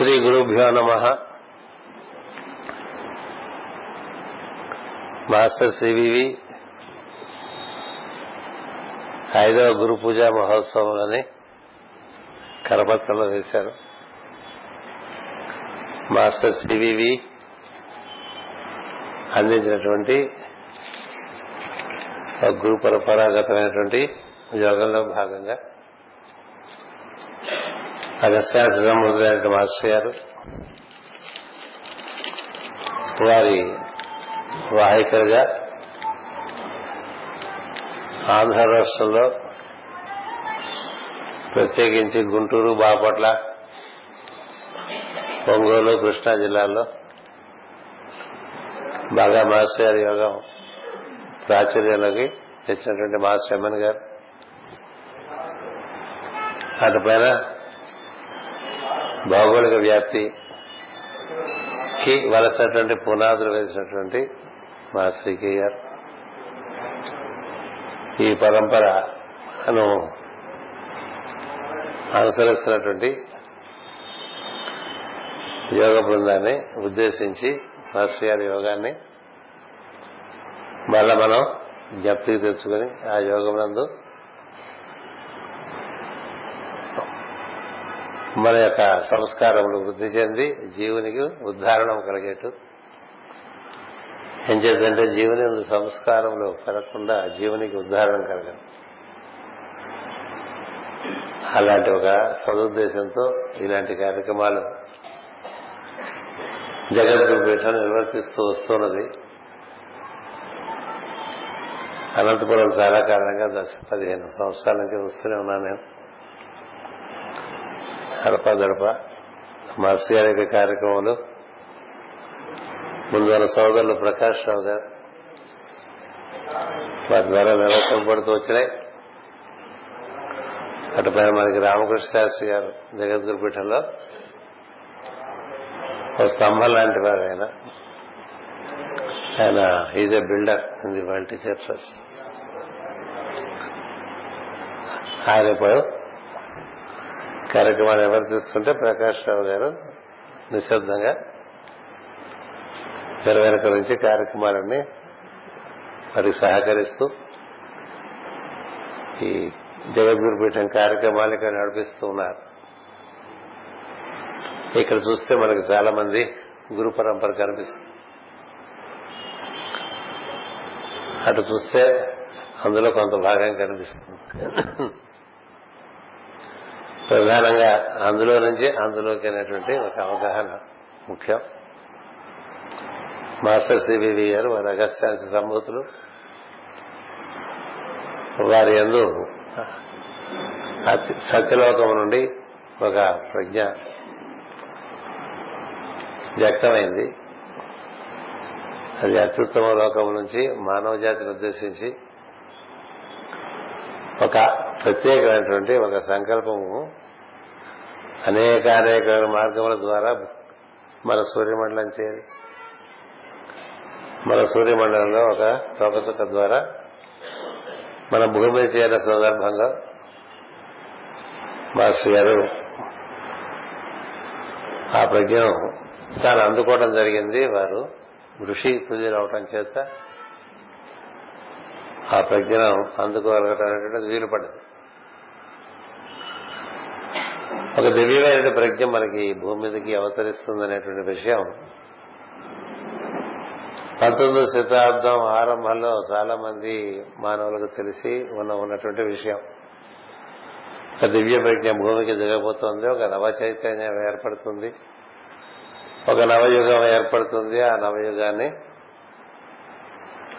శ్రీ గురుభ్యో నమ master CVV ఐదవ గురు పూజా మహోత్సవంలోని కరపత్రంలో వేశారు. మాస్టర్ సివివి అందించినటువంటి గురు పరంపరాగతమైనటువంటి యోగంలో భాగంగా అగస్త్యాశ్రమృతులైన మాస్టర్ గారు. వారి వాహికలుగా ఆంధ్ర రాష్ట్రంలో ప్రత్యేకించి గుంటూరు బాపట్ల ఒంగోలు కృష్ణా జిల్లాల్లో బాగా మాస్టర్ గారి యోగం ప్రాచుర్యంలోకి తెచ్చినటువంటి మాస్టర్ ఎమ్మెన్ గారు. అటుపైన భౌగోళిక వ్యాప్తికి వలసినటువంటి పునాదులు వేసినటువంటి మా శ్రీకే గారు ఈ పరంపరను అనుసరిస్తున్నటువంటి యోగ బృందాన్ని ఉద్దేశించి మాస్టర్ గారి యోగాన్ని మళ్ళా మనం జ్ఞప్తికి తెచ్చుకొని ఆ యోగమునందు మన యొక్క సంస్కారములు వృద్ధి చెంది జీవునికి ఉద్ధారణం కలిగేట్టు. ఏం చేద్దంటే జీవుని సంస్కారములు కలగకుండా జీవునికి ఉద్ధారణం కలగదు అలాంటి ఒక సదుద్దేశంతో ఇలాంటి కార్యక్రమాలు జగద్గురు పీఠం నిర్వర్తిస్తూ వస్తున్నది. అనంతపురం చాలా కారణంగా దశ పదిహేను సంవత్సరాల నుంచి వస్తూనే ఉన్నాను నేను. గడప గడప మాస్టర్ గారి యొక్క కార్యక్రమాలు ముందు మన సోదరులు ప్రకాష్ రావు గారు. వారి ద్వారా నిర్వహింపబడుతూ వచ్చినాయి. అటుపైన మనకి రామకృష్ణ శాస్త్రి గారు జగద్గురు పీఠంలో ఒక స్తంభం లాంటి వారు ఆయన. ఆయన is a builder in the world teacher trust ఆయన ఇప్పుడు కార్యక్రమాన్ని నిర్వర్తిస్తుంటే ప్రకాష్ రావు గారు నిశ్శబ్దంగా తెర నుంచి కార్యక్రమాలన్నీ వారికి సహకరిస్తూ ఈ జగద్గురు పీఠం కార్యక్రమాలు ఇక్కడ నడిపిస్తూ ఉన్నారు. ఇక్కడ చూస్తే మనకు చాలా మంది గురు పరంపర కనిపిస్తుంది. అటు చూస్తే అందులో కొంత భాగం కనిపిస్తుంది. ప్రధానంగా అందులో నుంచి అందులోకి అనేటువంటి ఒక అవగాహన ముఖ్యం. మాస్టర్ సివివి గారు వారి అగస్త్యాంశ సంబూతులు. వారి ఎందు సత్యలోకం నుండి ఒక ప్రజ్ఞ వ్యక్తమైంది. అది అత్యుత్తమ లోకం నుంచి మానవ జాతిని ఉద్దేశించి ఒక ప్రత్యేకమైనటువంటి ఒక సంకల్పము అనేక అనేక మార్గముల ద్వారా మన సూర్యమండలం చేరి మన సూర్యమండలంలో ఒక తోకతుక ద్వారా మన భూమి చేరిన సందర్భంగా మాస్టర్ గారు ఆ ప్రజ్ఞను తాను అందుకోవడం జరిగింది. వారు ఋషి తుది రావటం చేత ఆ ప్రజ్ఞను అందుకోగలగటం అనేటువంటిది వీలు పడింది ఒక దివ్యమైన ప్రజ్ఞ మనకి భూమి మీదకి అవతరిస్తుందనేటువంటి విషయం. పంతొమ్మిదవ శతాబ్దం ఆరంభంలో చాలా మంది మానవులకు తెలిసి ఉన్న ఉన్నటువంటి విషయం. ఒక దివ్య ప్రజ్ఞ భూమికి దిగబోతోంది ఒక నవ చైతన్యం ఏర్పడుతుంది. ఒక నవయుగం ఏర్పడుతుంది ఆ నవయుగాన్ని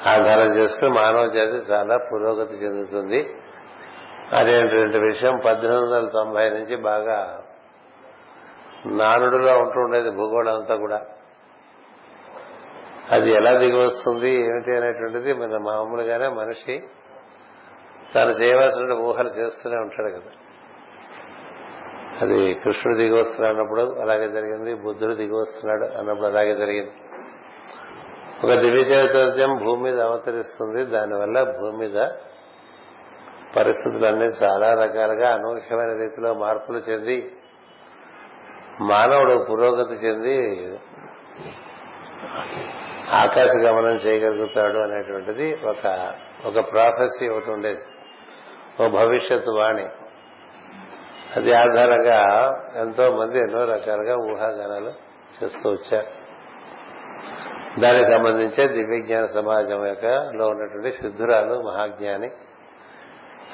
ఆధారం చేసుకుని మానవ జాతి చాలా పురోగతి చెందుతుంది. అనేటువంటి విషయం పద్దెనిమిది వందల తొంభై నుంచి బాగా నానుడులో ఉంటూ ఉండేది భూగోళం అంతా కూడా. అది ఎలా దిగి వస్తుంది ఏమిటి అనేటువంటిది మన మామూలుగానే మనిషి తాను చేయవలసిన ఊహలు చేస్తూనే ఉంటాడు కదా. అది కృష్ణుడు దిగి వస్తున్నాడు అన్నప్పుడు అలాగే జరిగింది బుద్ధుడు దిగి వస్తున్నాడు అన్నప్పుడు అలాగే జరిగింది. ఒక దివ్య చైతన్యం భూమి మీద అవతరిస్తుంది దానివల్ల భూమి మీద పరిస్థితులన్నీ చాలా రకాలుగా అనూహ్యమైన రీతిలో మార్పులు చెంది మానవుడు పురోగతి చెంది ఆకాశ గమనం చేయగలుగుతాడు అనేటువంటిది ఒక ఒక ప్రాఫెసీ ఒకటి ఉండేది. ఓ భవిష్యత్ వాణి. అది ఆధారంగా ఎంతో మంది ఎన్నో రకాలుగా ఊహాగానాలు చేస్తూ వచ్చారు. దానికి సంబంధించే దివ్యజ్ఞాన సమాజం యొక్క లో ఉన్నటువంటి సిద్ధురాలు మహాజ్ఞాని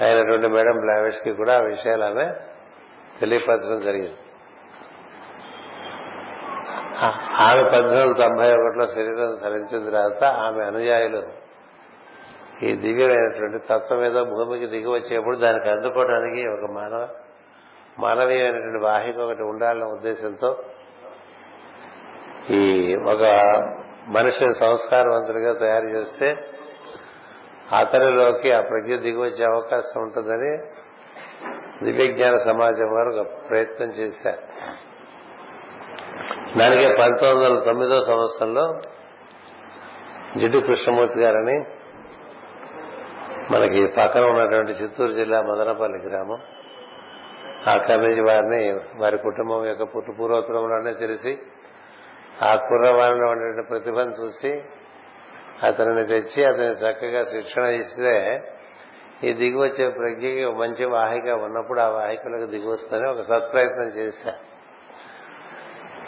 అయినటువంటి మేడం బ్లావెష్కి కూడా ఆ విషయాలు ఆమె తెలియపరచడం జరిగింది. ఆమె పద్దెనిమిది వందల తొంభై ఒకటిలో శరీరం సరించిన తర్వాత ఆమె అనుయాయులు. ఈ దివ్యమైనటువంటి తత్వం మీద భూమికి దిగి వచ్చేప్పుడు దానికి అందుకోవడానికి ఒక మానవ మానవీయమైనటువంటి వాహిక ఒకటి ఉండాలన్న ఉద్దేశంతో ఈ ఒక మనిషిని సంస్కారవంతుడిగా తయారు చేస్తే అతనిలోకి ఆ ప్రజ్ఞ దిగి వచ్చే అవకాశం ఉంటుందని దివ్యజ్ఞాన సమాజం వారు ఒక ప్రయత్నం చేశారు. దానికి పంతొమ్మిది వందల తొమ్మిదో సంవత్సరంలో జిడ్డు కృష్ణమూర్తి గారని మనకి పక్కన ఉన్నటువంటి చిత్తూరు జిల్లా మదనపల్లి గ్రామం. ఆ నుంచి వారిని వారి కుటుంబం యొక్క పుట్టు పూర్వోత్తరంలోనే తెలిసి ఆ కుర్రవారిలో ఉన్నటువంటి ప్రతిభను చూసి అతనిని తెచ్చి అతని చక్కగా శిక్షణ ఇస్తే ఈ దిగి వచ్చే ప్రజ్ఞకి మంచి వాహిక ఉన్నప్పుడు ఆ వాహికలకు దిగి వస్తుందని ఒక సత్ప్రయత్నం చేశారు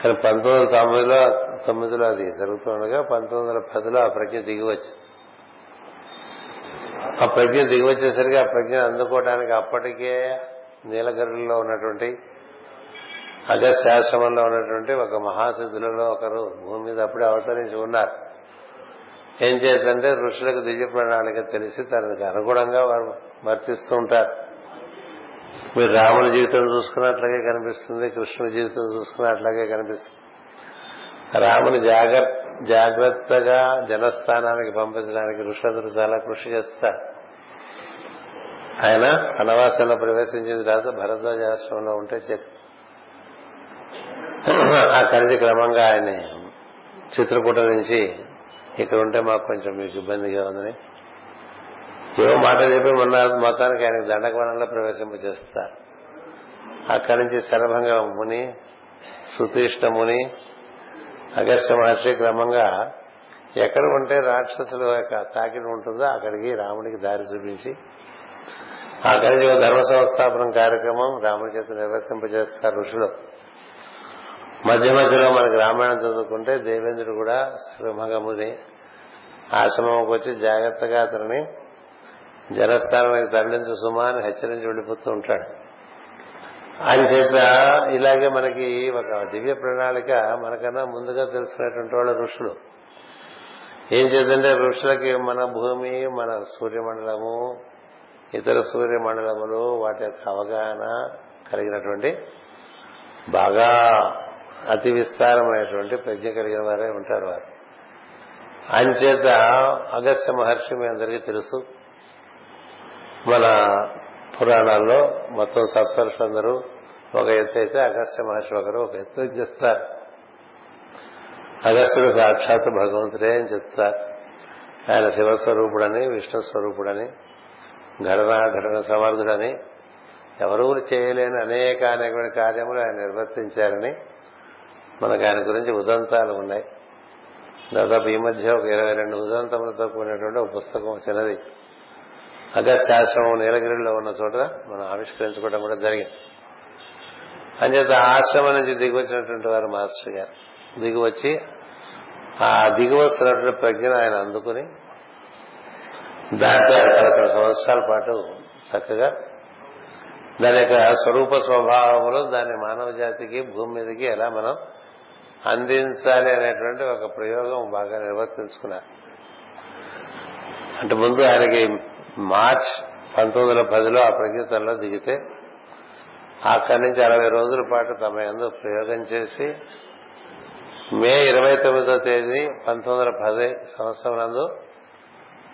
కానీ పంతొమ్మిది వందల తొమ్మిదిలో తొమ్మిదిలో అది జరుగుతుండగా పంతొమ్మిది వందల పదిలో ఆ ప్రజ్ఞ దిగి వచ్చింది ఆ ప్రజ్ఞ దిగి వచ్చేసరికి ఆ ప్రజ్ఞ అందుకోవడానికి అప్పటికే నీలగిరిలో ఉన్నటువంటి అగస్త్యాశ్రమంలో ఉన్నటువంటి ఒక మహాసిద్ధులలో ఒకరు భూమి మీద అప్పుడే అవతరించి ఉన్నారు. ఏం చేద్దంటే ఋషులకు దివ్య ప్రణాళిక తెలిసి తనకి అనుగుణంగా వారు వర్తిస్తూ ఉంటారు. మీరు రాముల జీవితం చూసుకున్నట్లాగే కనిపిస్తుంది కృష్ణుని జీవితం చూసుకున్నట్లాగే కనిపిస్తుంది. రాముని జాగ్రత్త జాగ్రత్తగా జనస్థానానికి పంపించడానికి ఋషులందరూ చాలా కృషి చేస్తారు. ఆయన అనవాసంలో ప్రవేశించిన తర్వాత భరద్వాజ ఆశ్రమంలో ఉంటే చెప్పి. ఆ కలిసి క్రమంగా ఆయన చిత్రకూట నుంచి ఇక్కడ ఉంటే మాకు కొంచెం మీకు ఇబ్బందిగా ఉందని. ఏవో మాట చెప్పి మొన్న మొత్తానికి ఆయనకు దండకోణంలో ప్రవేశింప చేస్తారు అక్కడి నుంచి సరభంగా ముని సుతీష్ణ ముని అగస్త్య మహర్షి క్రమంగా ఎక్కడ ఉంటే రాక్షసుల యొక్క తాకిడి ఉంటుందో అక్కడికి రాముడికి దారి చూపించి అక్కడి నుంచి ధర్మ సంస్థాపనం కార్యక్రమం రాముడి చేత నిర్వర్తింపజేస్తారు ఋషులు. మధ్య మధ్యలో మనకి రామాయణం చదువుకుంటే దేవేంద్రుడు కూడా శరభంగముని ఆశ్రమంకి వచ్చి జాగ్రత్తగా అతనిని జనస్థానానికి తరలించు సుమా అని హెచ్చరించి వెళ్ళిపోతూ ఉంటాడు. ఆయన చేత ఇలాగే మనకి ఒక దివ్య ప్రణాళిక మనకన్నా ముందుగా తెలుసుకునేటువంటి వాళ్ళు ఋషులు. ఏం చేద్దంటే ఋషులకి మన భూమి మన సూర్యమండలము ఇతర సూర్యమండలములు వాటి యొక్క అవగాహన కలిగినటువంటి బాగా అతి విస్తారమైనటువంటి ప్రజ్ఞ కలిగిన వారే ఉంటారు వారు. అంచేత అగస్త్య మహర్షి మీ అందరికీ తెలుసు. మన పురాణాల్లో మొత్తం సప్తరుషులందరూ ఒక ఎత్తు అయితే అగస్త్య మహర్షి ఒకరు ఒక ఎత్తు చెప్తారు. అగస్త్యుడు సాక్షాత్ భగవంతుడే అని చెప్తారు. ఆయన శివస్వరూపుడని విష్ణు స్వరూపుడని ఘటన ఘటన సమర్థుడని ఎవరూ చేయలేని అనేక అనేకమైన కార్యములు ఆయన నిర్వర్తించారని మనకు ఆయన గురించి ఉదంతాలు ఉన్నాయి. దాదాపు ఈ మధ్య ఒక ఇరవై రెండు ఉదంతములతో కూడినటువంటి ఒక పుస్తకం చిన్నది అగస్త్యాశ్రమం నీలగిరిలో ఉన్న చోట మనం ఆవిష్కరించుకోవడం కూడా జరిగింది. అంచేత ఆశ్రమం నుంచి దిగి వచ్చినటువంటి వారు మాస్టర్ గారు. దిగి వచ్చి ఆ దిగి వస్తున్నటువంటి ప్రజ్ఞను ఆయన అందుకుని దాంట్లో పదకొండు సంవత్సరాల పాటు చక్కగా దాని యొక్క స్వరూప స్వభావములు దాని మానవ జాతికి భూమి మీదకి ఎలా మనం అందించాలి అనేటువంటి ఒక ప్రయోగం బాగా నిర్వర్తించుకున్నారు. అంటే ముందు ఆయనకి మార్చ్ పంతొమ్మిది వందల పదిలో ఆ ప్రగీతంలో దిగితే అక్కడి నుంచి అరవై రోజుల పాటు తమ ఎందు ప్రయోగం చేసి మే ఇరవై తొమ్మిదో తేదీ పంతొమ్మిది వందల పది సంవత్సరం నందు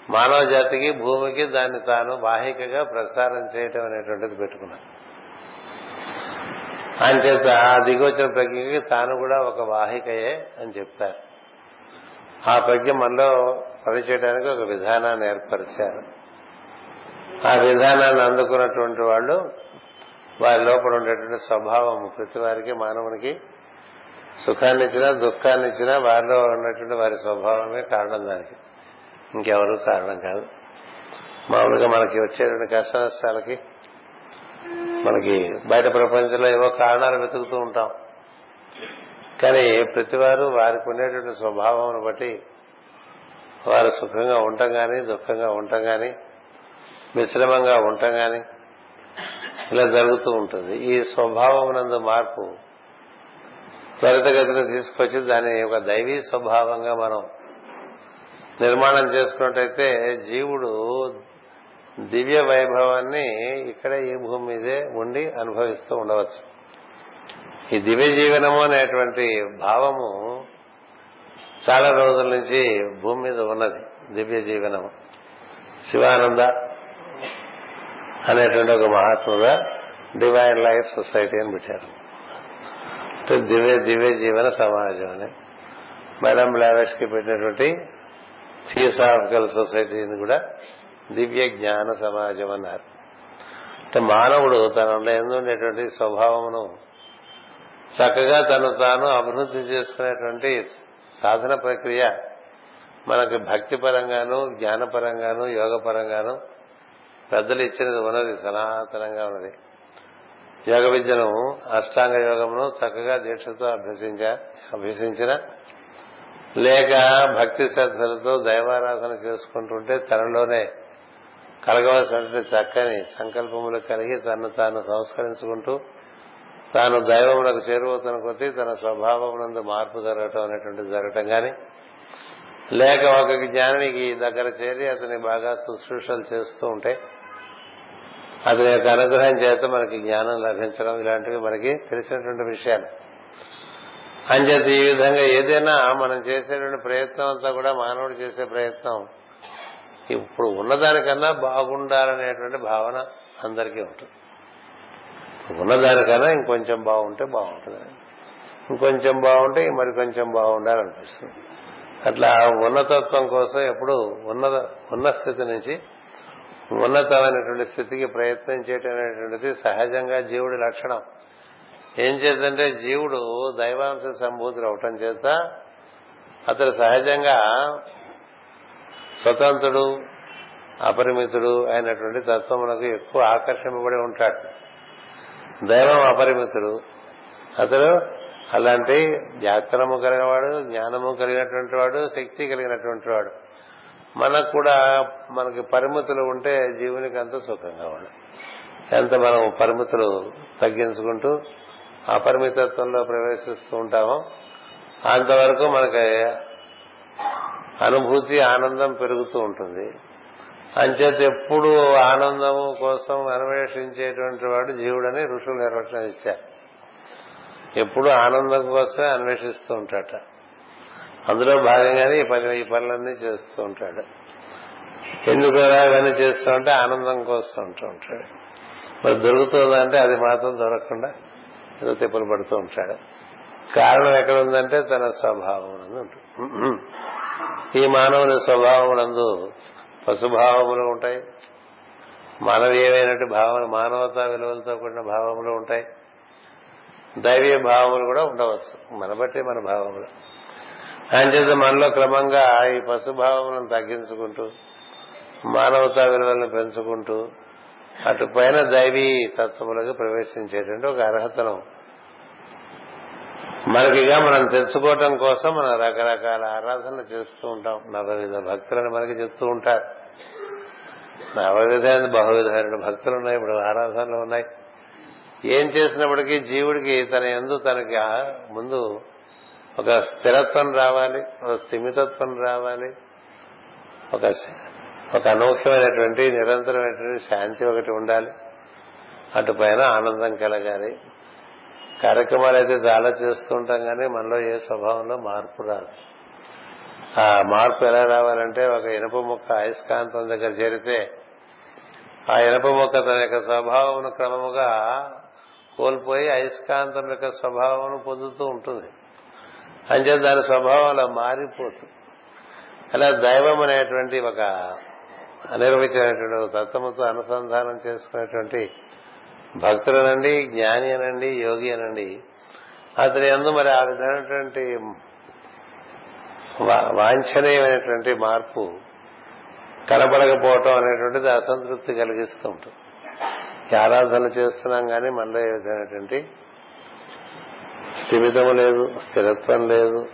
మానవ జాతికి భూమికి దాన్ని తాను వాహికగా ప్రసారం చేయటం అనేటువంటిది పెట్టుకున్నాను అని చేత ఆ దిగొచ్చిన ప్రజ్ఞకి తాను కూడా ఒక వాహికయే అని చెప్తారు ఆ ప్రజ్ఞ మనలో పనిచేయడానికి ఒక విధానాన్ని ఏర్పరిచారు. ఆ విధానాన్ని అందుకున్నటువంటి వాళ్ళు వారి లోపల ఉండేటువంటి స్వభావం ప్రతి వారికి మానవునికి సుఖాన్ని ఇచ్చినా దుఃఖాన్ని ఇచ్చినా వారిలో ఉన్నటువంటి వారి స్వభావమే కారణం దానికి. ఇంకెవరూ కారణం కాదు. మామూలుగా మనకి వచ్చేటువంటి కష్ట నష్టాలకి మనకి బయట ప్రపంచంలో ఏవో కారణాలు వెతుకుతూ ఉంటాం. కానీ ప్రతివారు వారికి ఉండేటువంటి స్వభావం బట్టి వారు సుఖంగా ఉండటం కానీ దుఃఖంగా ఉండటం కానీ మిశ్రమంగా ఉండటం కానీ ఇలా జరుగుతూ ఉంటుంది. ఈ స్వభావం నందు మార్పు త్వరితగతిని తీసుకొచ్చి దాన్ని ఒక దైవీ స్వభావంగా మనం నిర్మాణం చేసుకున్నట్టయితే జీవుడు దివ్య వైభవాన్ని ఇక్కడ ఈ భూమి మీదే ఉండి అనుభవిస్తూ ఉండవచ్చు. ఈ దివ్య జీవనము అనేటువంటి భావము చాలా రోజుల నుంచి భూమి మీద ఉన్నది దివ్య జీవనము. శివానంద అనేటువంటి ఒక మహాత్ముగా డివైన్ లైఫ్ సొసైటీ అని పెట్టారు. దివ్య దివ్య జీవన సమాజం అని. మేడం లావెష్కి పెట్టినటువంటి థియోసాఫికల్ సొసైటీని కూడా దివ్య జ్ఞాన సమాజం అన్నారు. అంటే మానవుడు తనలో ఎందుండేటువంటి స్వభావమును చక్కగా తను తాను అభివృద్ధి చేసుకునేటువంటి సాధన ప్రక్రియ మనకి భక్తి పరంగాను జ్ఞానపరంగాను యోగపరంగాను పెద్దలు ఇచ్చినది ఉన్నది సనాతనంగా ఉన్నది. యోగ విద్యను అష్టాంగ యోగమును చక్కగా దీక్షతో అభ్యసించ అభ్యసించిన లేక భక్తి శ్రద్ధలతో దైవారాధన చేసుకుంటుంటే తనలోనే కలగవలసినటువంటి చక్కని సంకల్పములు కలిగి తను తాను సంస్కరించుకుంటూ తాను దైవములకు చేరువతను కొద్దీ తన స్వభావమునందు మార్పు జరగటం అనేటువంటిది జరగటం గాని లేక ఒక జ్ఞానికి దగ్గర చేరి అతని బాగా శుశ్రూషలు చేస్తూ ఉంటే అతని యొక్క అనుగ్రహం చేత మనకి జ్ఞానం లభించడం ఇలాంటివి మనకి తెలిసినటువంటి విషయాలు. అంచేత ఈ విధంగా ఏదైనా మనం చేసేటువంటి ప్రయత్నం అంతా కూడా మానవుడు చేసే ప్రయత్నం. ఇప్పుడు ఉన్నదానికన్నా బాగుండాలనేటువంటి భావన అందరికీ ఉంటుంది. ఉన్నదానికన్నా ఇంకొంచెం బాగుంటే బాగుంటుంది. ఇంకొంచెం బాగుంటే మరి కొంచెం బాగుండాలనిపిస్తుంది. అట్లా ఉన్నతత్వం కోసం ఎప్పుడు ఉన్నత ఉన్న స్థితి నుంచి ఉన్నతమైనటువంటి స్థితికి ప్రయత్నం చేయటం అనేటువంటిది సహజంగా జీవుడి లక్షణం. ఏం చేద్దంటే జీవుడు దైవాంశ సంభూతులు అవటం చేత అతడు సహజంగా స్వతంత్రుడు అపరిమితుడు అయినటువంటి తత్వమునకు ఎక్కువ ఆకర్షింపబడి ఉంటాడు. దైవం అపరిమితుడు. అతడు అలాంటి వ్యాకరము కలిగినవాడు జ్ఞానము కలిగినటువంటి వాడు శక్తి కలిగినటువంటి వాడు. మనకు కూడా మనకి పరిమితులు ఉంటే జీవునికి అంత సుఖంగా ఉండదు ఎంత మనం పరిమితులు తగ్గించుకుంటూ అపరిమితత్వంలో ప్రవేశిస్తూ ఉంటామో అంతవరకు మనకి అనుభూతి ఆనందం పెరుగుతూ ఉంటుంది. అంచేత ఎప్పుడు ఆనందము కోసం అన్వేషించేటువంటి వాడు జీవుడని ఋషులు నిర్వచనం ఇచ్చారు. ఎప్పుడు ఆనందం కోసమే అన్వేషిస్తూ ఉంటాట అందులో భాగంగానే ఈ పని ఈ పనులన్నీ చేస్తూ ఉంటాడు. ఎందుకు ఇవన్నీ చేస్తూ ఉంటే ఆనందం కోసం ఉంటూ ఉంటాడు. మరి దొరుకుతుందంటే అది మాత్రం దొరకకుండా ఏదో తిప్పలు పడుతూ ఉంటాడు. కారణం ఎక్కడ ఉందంటే తన స్వభావం ఉంటుంది. ఈ మానవుని స్వభావములందు పశుభావములు ఉంటాయి. మానవీయమైనటువంటి భావన మానవతా విలువలతో కూడిన భావములు ఉంటాయి. దైవీయ భావములు కూడా ఉండవచ్చు. మన బట్టి మన భావములు. అంచేత మనలో క్రమంగా ఈ పశుభావములను తగ్గించుకుంటూ మానవతా విలువలను పెంచుకుంటూ అటు పైన దైవీ తత్వములకు ప్రవేశించేటువంటి ఒక అర్హతను మనకిగా మనం తెచ్చుకోవటం కోసం మనం రకరకాల ఆరాధనలు చేస్తూ ఉంటాం. నవవిధ భక్తులని మనకి చెప్తూ ఉంటారు. నవవిధమైన బహువిధమైన భక్తులు ఉన్నాయి ఇప్పుడు ఆరాధనలు ఉన్నాయి. ఏం చేసినప్పటికీ జీవుడికి తన ఎందు తనకి ముందు ఒక స్థిరత్వం రావాలి ఒక స్థిమితత్వం రావాలి. ఒక ఒక అనూహ్యమైనటువంటి నిరంతరమైనటువంటి శాంతి ఒకటి ఉండాలి. అటు పైన ఆనందం కలగాలి. కార్యక్రమాలు అయితే చాలా చేస్తూ ఉంటాం కానీ మనలో ఏ స్వభావంలో మార్పు రాదు. ఆ మార్పు ఎలా రావాలంటే ఒక ఇనుప మొక్క అయస్కాంతం దగ్గర చేరితే ఆ ఇనుప మొక్క తన యొక్క స్వభావమును క్రమముగా కోల్పోయి అయస్కాంతం యొక్క స్వభావం పొందుతూ ఉంటుంది. అంచేత దాని స్వభావం అలా మారిపోతుంది. అలా దైవం అనేటువంటి ఒక అనిర్వచనటువంటి తత్వముతో అనుసంధానం చేసుకునేటువంటి భక్తులనండి జ్ఞాని అనండి యోగి అనండి. అతని అందు మరి ఆ విధమైనటువంటి వా- వాంఛనీయమైనటువంటి మార్పు కనబడకపోవటం అనేటువంటిది అసంతృప్తి కలిగిస్తూ ఉంటుంది. ఈ ఆరాధనలు చేస్తున్నాం కానీ మనలో ఏ విధమైనటువంటి స్థిమితం లేదు స్థిరత్వం లేదు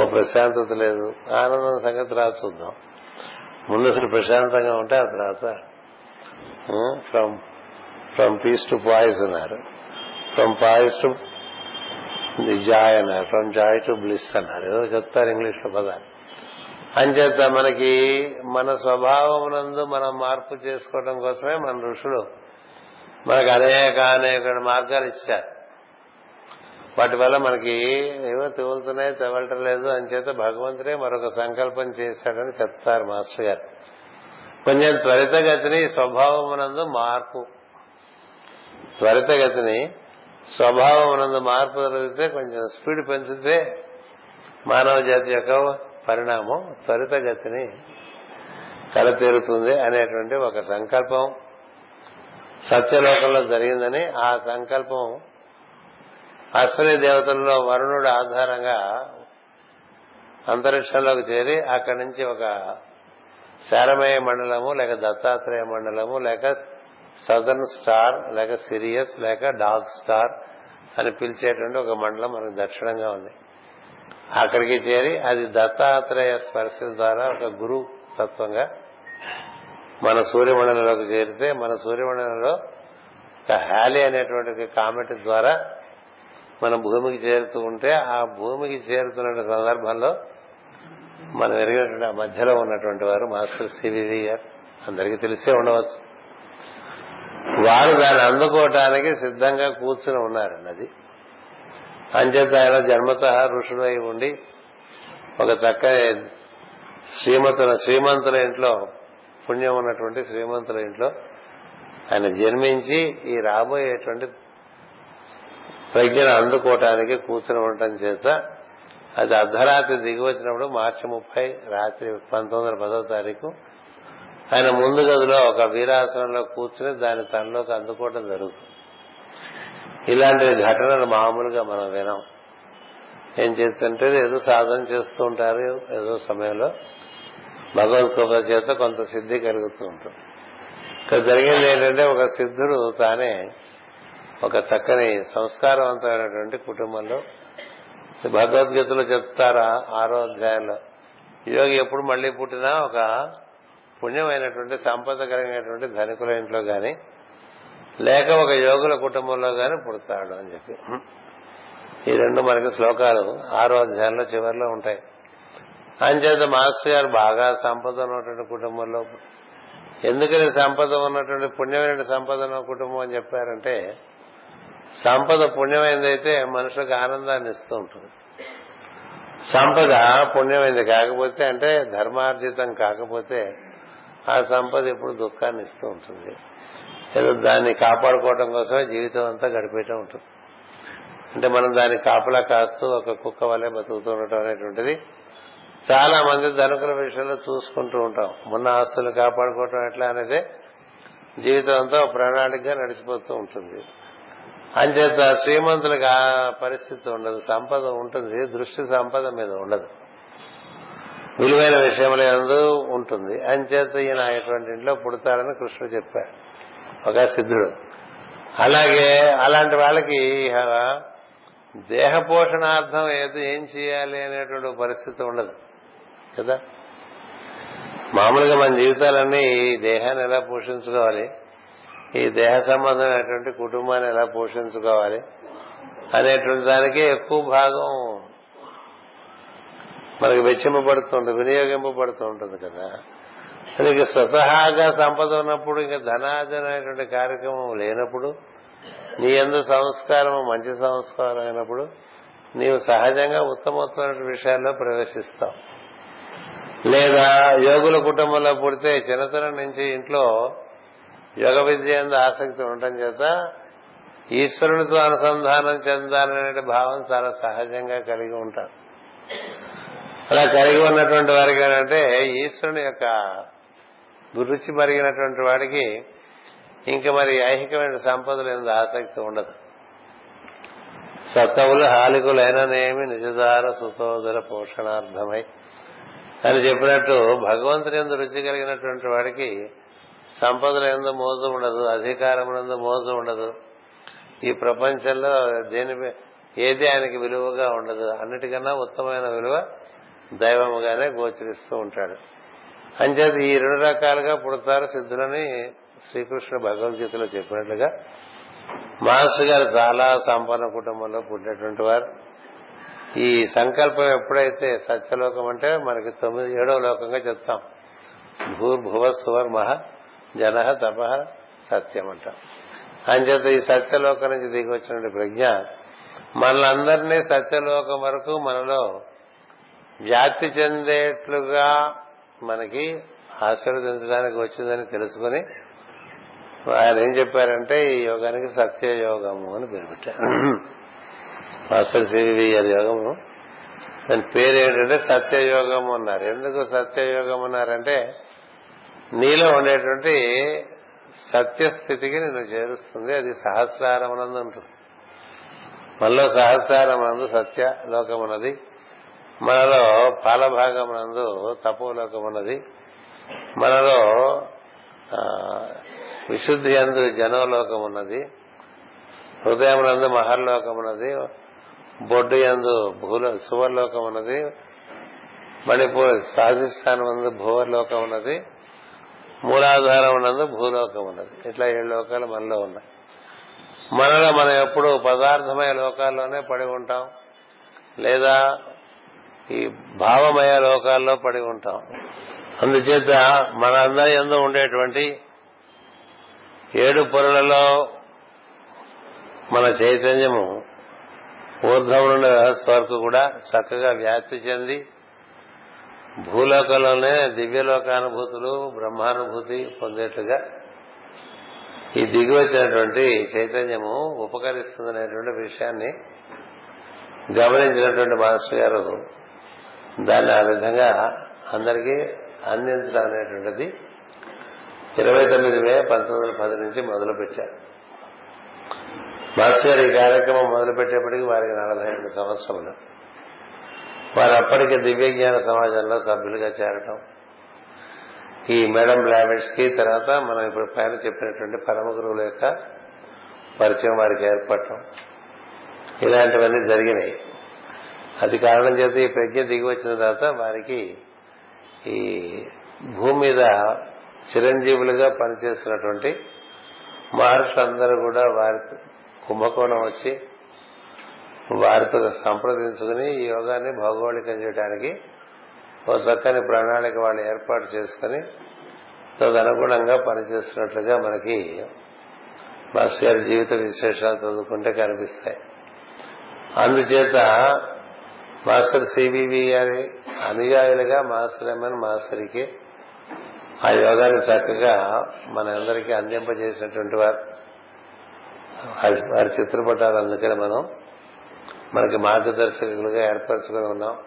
ఓ ప్రశాంతత లేదు. ఆనందం సంగతి రా చూద్దాం. ముందు అసలు ప్రశాంతంగా ఉంటే ఆ తర్వాత from from peace to poise అన్నారు from poise to the joy అన్నారు ఫ్రమ్ జాయ్ టు బ్లిస్ అన్నారు ఏదో చెప్తారు ఇంగ్లీష్లో పదాలు. అంచేత మనకి మన స్వభావమునందు మనం మార్పు చేసుకోవడం కోసమే మన ఋషులు మనకు అనేక అనేక మార్గాలు ఇచ్చారు. వాటి వల్ల మనకి ఏవో తేలుతున్నాయి తెవలటం లేదు అంచేత భగవంతుడే మరొక సంకల్పం చేశాడని చెప్తారు మాస్టర్ గారు. కొంచెం త్వరితగతిని స్వభావమునందు మార్పు త్వరితగతిని స్వభావమునందు మార్పు జరిగితే కొంచెం స్పీడ్ పెంచితే మానవ జాతి యొక్క పరిణామం త్వరితగతిని కలతీరుతుంది అనేటువంటి ఒక సంకల్పం. సత్యలోకంలో జరిగిందని ఆ సంకల్పం అశ్వని దేవతల్లో వరుణుడు ఆధారంగా అంతరిక్షంలోకి చేరి అక్కడి నుంచి ఒక శారమయ మండలము లేక దత్తాత్రేయ మండలము లేక సదర్న్ స్టార్ లేక సిరియస్ లేక డాగ్ స్టార్ అని పిలిచేటువంటి ఒక మండలం మనకు దక్షిణంగా ఉంది. అక్కడికి చేరి అది దత్తాత్రేయ స్పర్శ ద్వారా ఒక గురు తత్వంగా మన సూర్యమండలంలోకి చేరితే మన సూర్యమండలంలో ఒక హ్యాలీ అనేటువంటి కామెట్ ద్వారా మనం భూమికి చేరుతూ ఉంటే ఆ భూమికి చేరుతున్న సందర్భంలో మనం ఎరిగినటువంటి ఆ మధ్యలో ఉన్నటువంటి వారు మాస్టర్ సివివి గారు. అందరికీ తెలిసే ఉండవచ్చు. వారు దాన్ని అందుకోవటానికి సిద్ధంగా కూర్చుని ఉన్నారండి అది. అంచేత ఆయన జన్మత ఋషుడు అయి ఉండి ఒక చక్కని శ్రీమతుల శ్రీమంతుల ఇంట్లో పుణ్యం ఉన్నటువంటి శ్రీమంతుల ఇంట్లో ఆయన జన్మించి ఈ రాబోయేటువంటి ప్రజ్ఞను అందుకోవటానికి కూర్చుని ఉండటం చేత అది అర్ధరాత్రి దిగి వచ్చినప్పుడు మార్చి ముప్పై రాత్రి పంతొమ్మిది వందల పదో తారీఖు ఆయన ముందు గదిలో ఒక వీరాసనంలో కూర్చుని దాని తనలోకి అందుకోవడం జరుగుతుంది. ఇలాంటి ఘటనలు మామూలుగా మనం వినాం. ఏం చేస్తుంటే ఏదో సాధన చేస్తూ ఉంటారు ఏదో సమయంలో భగవద్కృప చేత కొంత సిద్ధి కలుగుతూ ఉంటుంది. ఇక్కడ జరిగింది ఏంటంటే ఒక సిద్ధుడు తానే ఒక చక్కని సంస్కారవంతమైనటువంటి కుటుంబంలో భగవద్గీతలో చెప్తారా ఆరో అధ్యాయంలో. యోగి ఎప్పుడు మళ్ళీ పుట్టినా ఒక పుణ్యమైనటువంటి సంపద కలిగినటువంటి ధనికుల ఇంట్లో గాని లేక ఒక యోగుల కుటుంబంలో గాని పుడతాడు అని చెప్పి. ఈ రెండు మనకి శ్లోకాలు ఆరో అధ్యాయంలో చివరిలో ఉంటాయి. అంచేత మాస్టర్ గారు బాగా సంపద ఉన్నటువంటి కుటుంబంలో ఎందుకని సంపద ఉన్నటువంటి పుణ్యమైన సంపద ఉన్న కుటుంబం అని చెప్పారంటే సంపద పుణ్యమైనదైతే మనుషులకు ఆనందాన్ని ఇస్తూ ఉంటుంది. సంపద పుణ్యమైనది కాకపోతే అంటే ధర్మార్జితం కాకపోతే ఆ సంపద ఎప్పుడు దుఃఖాన్ని ఇస్తూ ఉంటుంది. ఏదో దాన్ని కాపాడుకోవడం కోసమే జీవితం అంతా గడిపేయటం ఉంటుంది. అంటే మనం దాన్ని కాపలా కాస్తూ ఒక కుక్క వలె బతుకుతూ ఉండటం అనేటువంటిది చాలా మంది ధనుకుల విషయంలో చూసుకుంటూ ఉంటాం. మొన్న ఆస్తులు కాపాడుకోవటం ఎట్లా అనేది జీవితం అంతా ప్రణాళికగా నడిచిపోతూ ఉంటుంది. అంచేత శ్రీమంతులకు ఆ పరిస్థితి ఉండదు. సంపద ఉంటుంది. దృష్టి సంపద మీద ఉండదు. విలువైన విషయముల ఎందు ఉంటుంది. అంచేత ఈయన అటువంటి ఇంట్లో పుడతాడని కృష్ణుడు చెప్పాడు. ఒక సిద్ధుడు. అలాగే అలాంటి వాళ్ళకి దేహ పోషణార్థం ఏదో ఏం చేయాలి అనేటువంటి పరిస్థితి ఉండదు. కదా? మామూలుగా మన జీవితాలన్నీ ఈ దేహాన్ని ఎలా పోషించుకోవాలి? ఈ దేహ సంబంధమైనటువంటి కుటుంబాన్ని ఎలా పోషించుకోవాలి? అనేటువంటి దానికే ఎక్కువ భాగం మనకి వెచ్చింపబడుతూ ఉంటుంది వినియోగింపబడుతూ ఉంటుంది కదా. నీకు స్వతహాగా సంపద ఉన్నప్పుడు ఇంకా ధనార్జన అనేటువంటి కార్యక్రమం లేనప్పుడు నీ ఎందు సంస్కారం మంచి సంస్కారం అయినప్పుడు నీవు సహజంగా ఉత్తమోత్తమైన విషయాల్లో ప్రవేశిస్తావు. లేదా యోగుల కుటుంబంలో పుడితే చిన్నతనం నుంచి ఇంట్లో యోగ విద్య ఎందు ఆసక్తి ఉండటం చేత ఈశ్వరునితో అనుసంధానం చెందాలనే భావం చాలా సహజంగా కలిగి ఉంటారు. అలా కలిగి ఉన్నటువంటి వారికి అంటే ఈశ్వరుని యొక్క రుచి మరిగినటువంటి వాడికి ఇంకా మరి ఐహికమైన సంపదలు ఎందు ఆసక్తి ఉండదు. సత్తవులు హాలికులైననేమి నిజదార సుతోదర పోషణార్థమై. అని చెప్పినట్టు భగవంతుని ఎందు రుచి కలిగినటువంటి వాడికి సంపదల ఎందు మోజు ఉండదు అధికారం ఎందు మోజు ఉండదు. ఈ ప్రపంచంలో దేని ఏది ఆయనకి విలువగా ఉండదు అన్నిటికన్నా ఉత్తమమైన విలువ దైవముగానే గోచరిస్తూ ఉంటాడు. అంచేది ఈ రెండు రకాలుగా పుడతారు సిద్ధులని శ్రీకృష్ణ భగవద్గీతలో చెప్పినట్లుగా. మాస్టర్ గారు చాలా సంపన్న కుటుంబంలో పుట్టినటువంటి వారు. ఈ సంకల్పం ఎప్పుడైతే సత్యలోకం అంటే మనకి తొమ్మిది ఏడవ లోకంగా చెప్తాం. భూర్భువ సువర్మహ జన తప సత్యం అంటాం. అంచేత ఈ సత్యలోకం నుంచి దిగి వచ్చిన ప్రజ్ఞ మనలందరినీ సత్యలోకం వరకు మనలో వ్యాప్తి చెందేట్లుగా మనకి ఆశీర్వదించడానికి వచ్చిందని తెలుసుకుని ఆయన ఏం చెప్పారంటే ఈ యోగానికి సత్యయోగము అని పేరు పెట్టారు. మాస్టర్ సివి యోగము. దాని పేరు ఏంటంటే సత్యయోగం అన్నారు. ఎందుకు సత్యయోగం అన్నారంటే నీలో ఉండేటువంటి సత్యస్థితికి నిన్ను చేరుస్తుంది. అది సహస్రారమునందు ఉంటుంది. మనలో సహస్రారమునందు సత్య లోకమున్నది మనలో పాలభాగమునందు తపోలోకమున్నది మనలో విశుద్ధి అందు జనోలోకం ఉన్నది. హృదయమునందు మహర్లోకం ఉన్నది. బొడ్డు ఎందు భూలో సువర్లోకం ఉన్నది. మణిపూర్ సాధిస్థానం నందు భూవర్లోకం ఉన్నది. మూలాధారం నందు భూలోకం ఉన్నది. ఇట్లా ఏడు లోకాలు మనలో ఉన్నాయి. మనలో మనం ఎప్పుడు పదార్థమయ లోకాల్లోనే పడి ఉంటాం. లేదా ఈ భావమయ లోకాల్లో పడి ఉంటాం. అందుచేత మనందరి ఎందు ఉండేటువంటి ఏడు పొరలలో మన చైతన్యము ఊర్ధం వ్యవస్థ వరకు కూడా చక్కగా వ్యాప్తి చెంది భూలోకంలోనే దివ్యలోకానుభూతులు బ్రహ్మానుభూతి పొందేట్లుగా ఈ దిగి వచ్చినటువంటి చైతన్యము ఉపకరిస్తుందనేటువంటి విషయాన్ని గమనించినటువంటి మాస్టర్ గారు దాన్ని ఆ విధంగా అందరికీ అందించడం అనేటువంటిది ఇరవై తొమ్మిది మే పంతొమ్మిది వందల పది నుంచి మొదలు పెట్టారు మాస్టర్ గారు ఈ కార్యక్రమం మొదలుపెట్టేప్పటికి వారికి నలభై రెండు సంవత్సరములు వారు అప్పటికే దివ్యజ్ఞాన సమాజంలో సభ్యులుగా చేరటం. ఈ మేడం బ్లావెట్స్కి తర్వాత మనం ఇప్పుడు పైన చెప్పినటువంటి పరమ గురువుల యొక్క పరిచయం వారికి ఏర్పడటం. ఇలాంటివన్నీ జరిగినాయి. అది కారణం చేత ఈ ప్రజ్ఞ దిగి వచ్చిన తర్వాత వారికి ఈ భూమి మీద చిరంజీవులుగా పనిచేస్తున్నటువంటి మహర్షులందరూ కూడా వారి కుంభకోణం వచ్చి వారితో సంప్రదించుకుని ఈ యోగాన్ని భౌగోళికం చేయడానికి ఓ చక్కని ప్రణాళిక వాళ్ళు ఏర్పాటు చేసుకుని తదనుగుణంగా పనిచేస్తున్నట్లుగా మనకి మాస్టర్ గారి జీవిత విశేషాలు చదువుకుంటే కనిపిస్తాయి. అందుచేత మాస్టర్ సిబివి గారి అనుయాయులుగా మాస్టర్ ఎంఎన్ మాస్టర్కి ఆ యోగాన్ని చక్కగా మన అందరికీ అందింపజేసినటువంటి వారు. వారి చిత్రపటాలు అందుకని మనం మనకి మార్గదర్శకులుగా ఏర్పరచుకుని ఉన్నాం.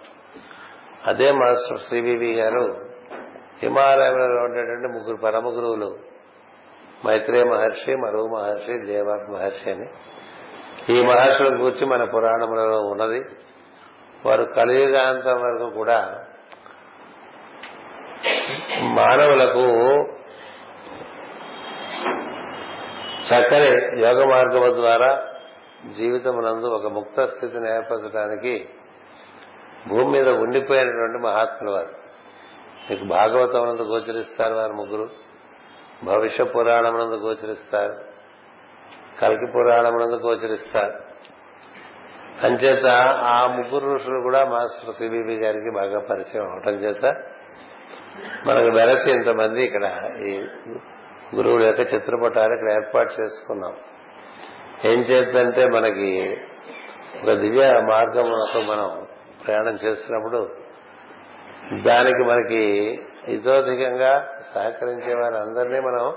అదే మాస్టర్ సిబివి గారు హిమాలయంలో ఉండేటువంటి ముగ్గురు పరమ గురువులు మైత్రేయ మహర్షి మరువు మహర్షి దేవాక్ మహర్షి అని. ఈ మహర్షుల గురించి మన పురాణంలో ఉన్నది. వారు కలియుగాంతం వరకు కూడా మానవులకు చక్కని యోగ మార్గము ద్వారా జీవితమునందు ఒక ముక్త స్థితిని ఏర్పరచడానికి భూమి మీద ఉండిపోయినటువంటి మహాత్ములు వారు. మీకు భాగవతమునందు గోచరిస్తారు వారు ముగ్గురు. భవిష్య పురాణమునందు గోచరిస్తారు. కల్కి పురాణమునందు గోచరిస్తారు. అంచేత ఆ ముగ్గురు ఋషులు కూడా మాస్టర్ సిబిబి గారికి బాగా పరిచయం అవటం చేత మనకు వెరసి ఇంతమంది ఇక్కడ ఈ గురువుల యొక్క చిత్రపటాలు ఇక్కడ ఏర్పాటు చేసుకున్నాం. ఏం చేద్దంటే మనకి ఒక దివ్య మార్గం మనం ప్రయాణం చేస్తున్నప్పుడు దానికి మనకి ఇతోధికంగా సహకరించే వారి అందరినీ మనం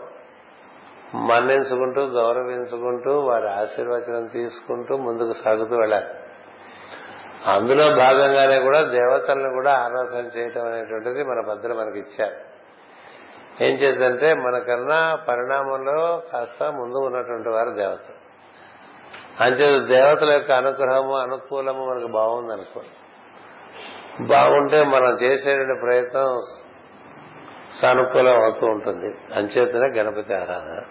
మన్నించుకుంటూ గౌరవించుకుంటూ వారి ఆశీర్వచనం తీసుకుంటూ ముందుకు సాగుతూ వెళ్ళాలి. అందులో భాగంగానే కూడా దేవతలను కూడా ఆరాధన చేయటం అనేటువంటిది మన భద్ర మనకి ఇచ్చారు. ఏం చేద్దంటే మనకన్నా పరిణామంలో కాస్త ముందు ఉన్నటువంటి వారు దేవతలు. అంచేత దేవతల యొక్క అనుగ్రహము అనుకూలము మనకు బాగుంది అనుకో బాగుంటే మనం చేసేటువంటి ప్రయత్నం సానుకూలం అవుతూ ఉంటుంది. అంచేతనే గణపతి ఆరాధన.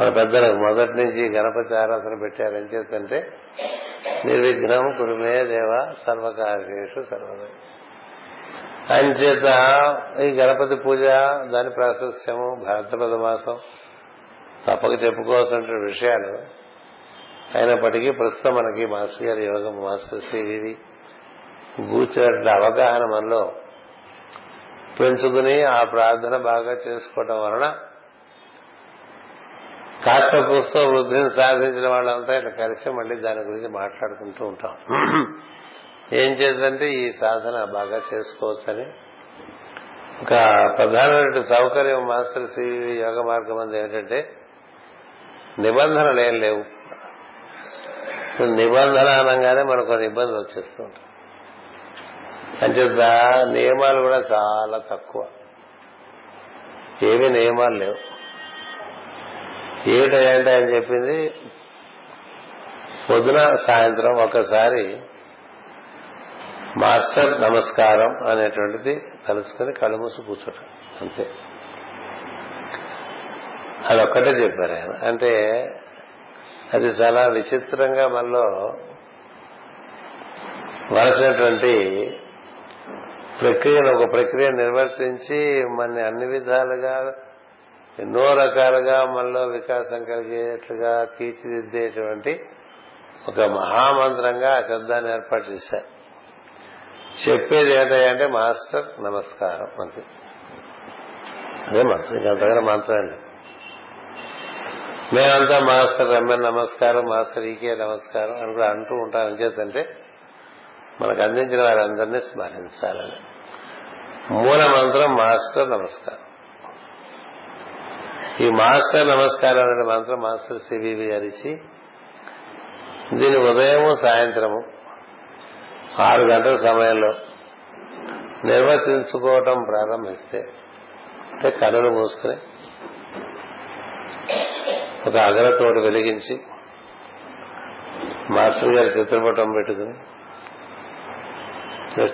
మన పెద్దలకు మొదటి నుంచి గణపతి ఆరాధన పెట్టారు. ఏం చేతంటే నిర్విఘ్నం కురుమే దేవ సర్వకార్యేషు సర్వమే అంచేత ఈ గణపతి పూజ దాని ప్రాశస్యము భారతపద మాసం తప్పక చెప్పుకోవాల్సిన విషయాలు. అయినప్పటికీ ప్రస్తుతం మనకి మాస్టర్ గారి యోగం మాస్టర్ శ్రీవి కూర్చున్నటువంటి అవగాహన మనలో పెంచుకుని ఆ ప్రార్థన బాగా చేసుకోవటం వలన కాస్త పుస్తకం వృద్ధిని సాధించిన వాళ్ళంతా ఇట్లా కలిసి మళ్ళీ దాని గురించి మాట్లాడుకుంటూ ఉంటాం. ఏం చేద్దంటే ఈ సాధన బాగా చేసుకోవచ్చని. ఒక ప్రధానమైన సౌకర్యం మాస్టర్ శ్రీ యోగ మార్గం అంది ఏంటంటే నిబంధనలు ఏం లేవు. నిబంధన అనగానే మనకు కొన్ని ఇబ్బందులు వచ్చేస్తూ ఉంటాయి అంచేత నియమాలు కూడా చాలా తక్కువ. ఏమీ నియమాలు లేవు. ఏమిటంటే ఆయన చెప్పింది? పొద్దున సాయంత్రం ఒకసారి మాస్టర్ నమస్కారం అనేటువంటిది తలుసుకుని కళ్ళు మూసి కూర్చోటం అంతే. ఒక్కటే చెప్పారు ఆయన. అంటే అది చాలా విచిత్రంగా మనలో వలసినటువంటి ప్రక్రియను ఒక ప్రక్రియ నిర్వర్తించి మన అన్ని విధాలుగా ఎన్నో రకాలుగా మనలో వికాసం కలిగేట్లుగా తీర్చిదిద్దేటువంటి ఒక మహామంత్రంగా ఆ శబ్దాన్ని ఏర్పాటు చేశారు. చెప్పేది ఏంటంటే మాస్టర్ నమస్కారం అంతే. అదే మంత్రం ఇంకంతగా మంత్రం మేమంతా మాస్టర్ ఎంఎన్ నమస్కారం మాస్టర్ ఈకే నమస్కారం అని కూడా అంటూ ఉంటాం. ఏం మనకు అందించిన వారందరినీ స్మరించాలని. మూల మంత్రం మాస్టర్ నమస్కారం ఈ మాస్టర్ నమస్కారం అనే మంత్రం మాస్టర్ సివివి గారిచి దీని ఉదయము సాయంత్రము ఆరు గంటల సమయంలో నిర్వర్తించుకోవటం ప్రారంభిస్తే అంటే కనులు మూసుకుని ఒక అగరతోటి వెలిగించి మాస్టర్ గారి చిత్రపటం పెట్టుకుని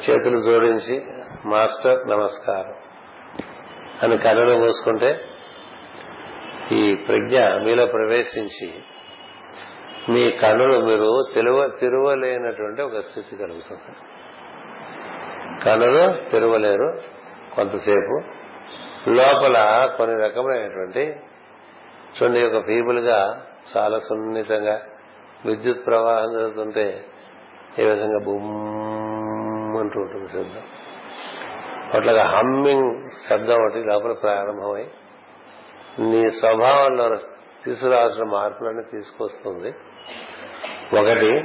చేతులు జోడించి మాస్టర్ నమస్కారం అని కనులు మూసుకుంటే ఈ ప్రజ్ఞ మీలో ప్రవేశించి మీ కనులు మీరు తెలువ తిరువలేనటువంటి ఒక స్థితి కలుగుతుంది. కనులు తిరువలేరు కొంతసేపు. లోపల కొన్ని రకమైనటువంటి చూడండి ఒక ఫీబుల్గా చాలా సున్నితంగా విద్యుత్ ప్రవాహం జరుగుతుంటే ఏ విధంగా బుమ్ అంటూ ఉంటుంది శబ్దం. అట్లాగా హమ్మింగ్ శబ్దం ఒకటి లోపల ప్రారంభమై నీ స్వభావంలో తీసుకురావాల్సిన మార్పులన్నీ తీసుకొస్తుంది. ఒకటి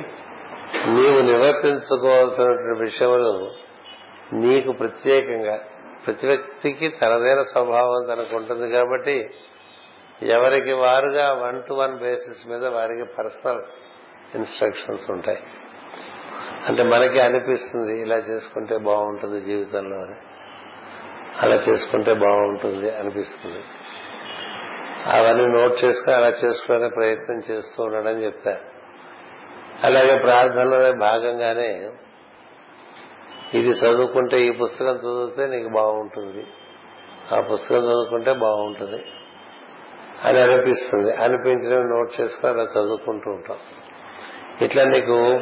నీవు నివర్తించుకోవాల్సిన విషయములు నీకు ప్రత్యేకంగా ప్రతి వ్యక్తికి తనదైన స్వభావం తనకు ఉంటుంది కాబట్టి ఎవరికి వారుగా వన్ టు వన్ బేసిస్ మీద వారికి పర్సనల్ ఇన్స్ట్రక్షన్స్ ఉంటాయి. అంటే మనకి అనిపిస్తుంది ఇలా చేసుకుంటే బాగుంటుంది జీవితంలో అని. అలా చేసుకుంటే బాగుంటుంది అనిపిస్తుంది. అవన్నీ నోట్ చేసుకుని అలా చేసుకునే ప్రయత్నం చేస్తూ ఉండడం చెప్పారు అలాగే ప్రార్థనలో భాగంగానే ఇది చదువుకుంటే ఈ పుస్తకం చదివితే నీకు బాగుంటుంది. ఆ పుస్తకం చదువుకుంటే బాగుంటుంది అని అనిపిస్తుంది. అనిపించడం నోట్ చేసుకుని అలా చదువుకుంటూ ఉంటాం. ఇట్లా నీకు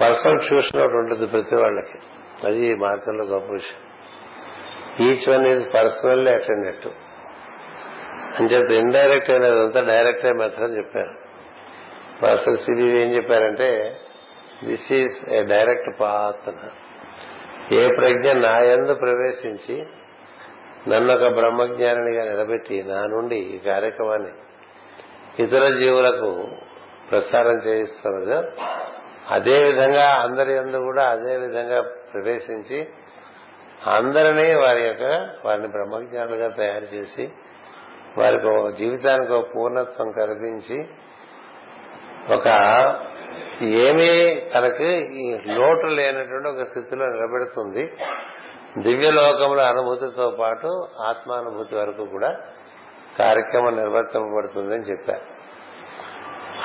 పర్సనల్ ట్యూషన్ ఒకటి ఉంటుంది ప్రతి వాళ్ళకి. అది ఈ మార్గంలో గొప్ప విషయం. Each one is personally attended. అని చెప్పి ఇండైరెక్ట్ అయినదంతా డైరెక్ట్ అయ్యే మెథడ్ అని చెప్పారు. మాస్టర్ సిరి ఏం చెప్పారంటే this is a direct path ఏ ప్రజ్ఞ నా యందు ప్రవేశించి నన్ను ఒక బ్రహ్మజ్ఞానిగా నిలబెట్టి నా నుండి ఈ కార్యక్రమాన్ని ఇతర జీవులకు ప్రసారం చేయిస్తున్నదో. అదే విధంగా అందరి అందు కూడా అదే విధంగా ప్రవేశించి అందరినీ వారి యొక్క వారిని బ్రహ్మజ్ఞానులుగా తయారు చేసి వారికి ఒక జీవితానికి ఒక పూర్ణత్వం కల్పించి ఒక ఏమీ తనకి ఈ లోటు లేనటువంటి ఒక స్థితిలో నిలబెడుతుంది. దివ్యలోకముల అనుభూతితో పాటు ఆత్మానుభూతి వరకు కూడా కార్యక్రమం నిర్వర్తింపబడుతుందని చెప్పారు.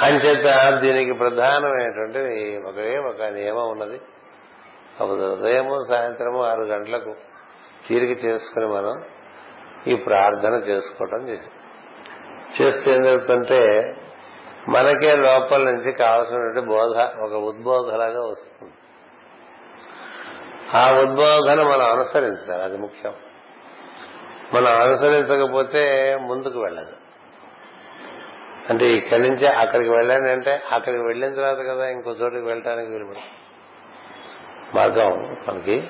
అంచేత దీనికి ప్రధానమైనటువంటి ఒకే ఒక నియమం ఉన్నది. ఉదయము సాయంత్రము ఆరు గంటలకు తీరిక చేసుకుని మనం ఈ ప్రార్థన చేసుకోవటం చేస్తే ఏం జరుగుతుంటే మనకే లోపల నుంచి కావాల్సినటువంటి బోధ ఒక ఉద్బోధలాగా వస్తుంది. ఆ ఉద్బోధన మనం అనుసరించాలి అది ముఖ్యం. మనం అనుసరించకపోతే ముందుకు వెళ్ళదు. అంటే ఇక్కడి నుంచి అక్కడికి వెళ్ళాను అంటే అక్కడికి వెళ్ళిన తర్వాత కదా ఇంకో చోటికి వెళ్ళడానికి వీలు మార్గం మనకి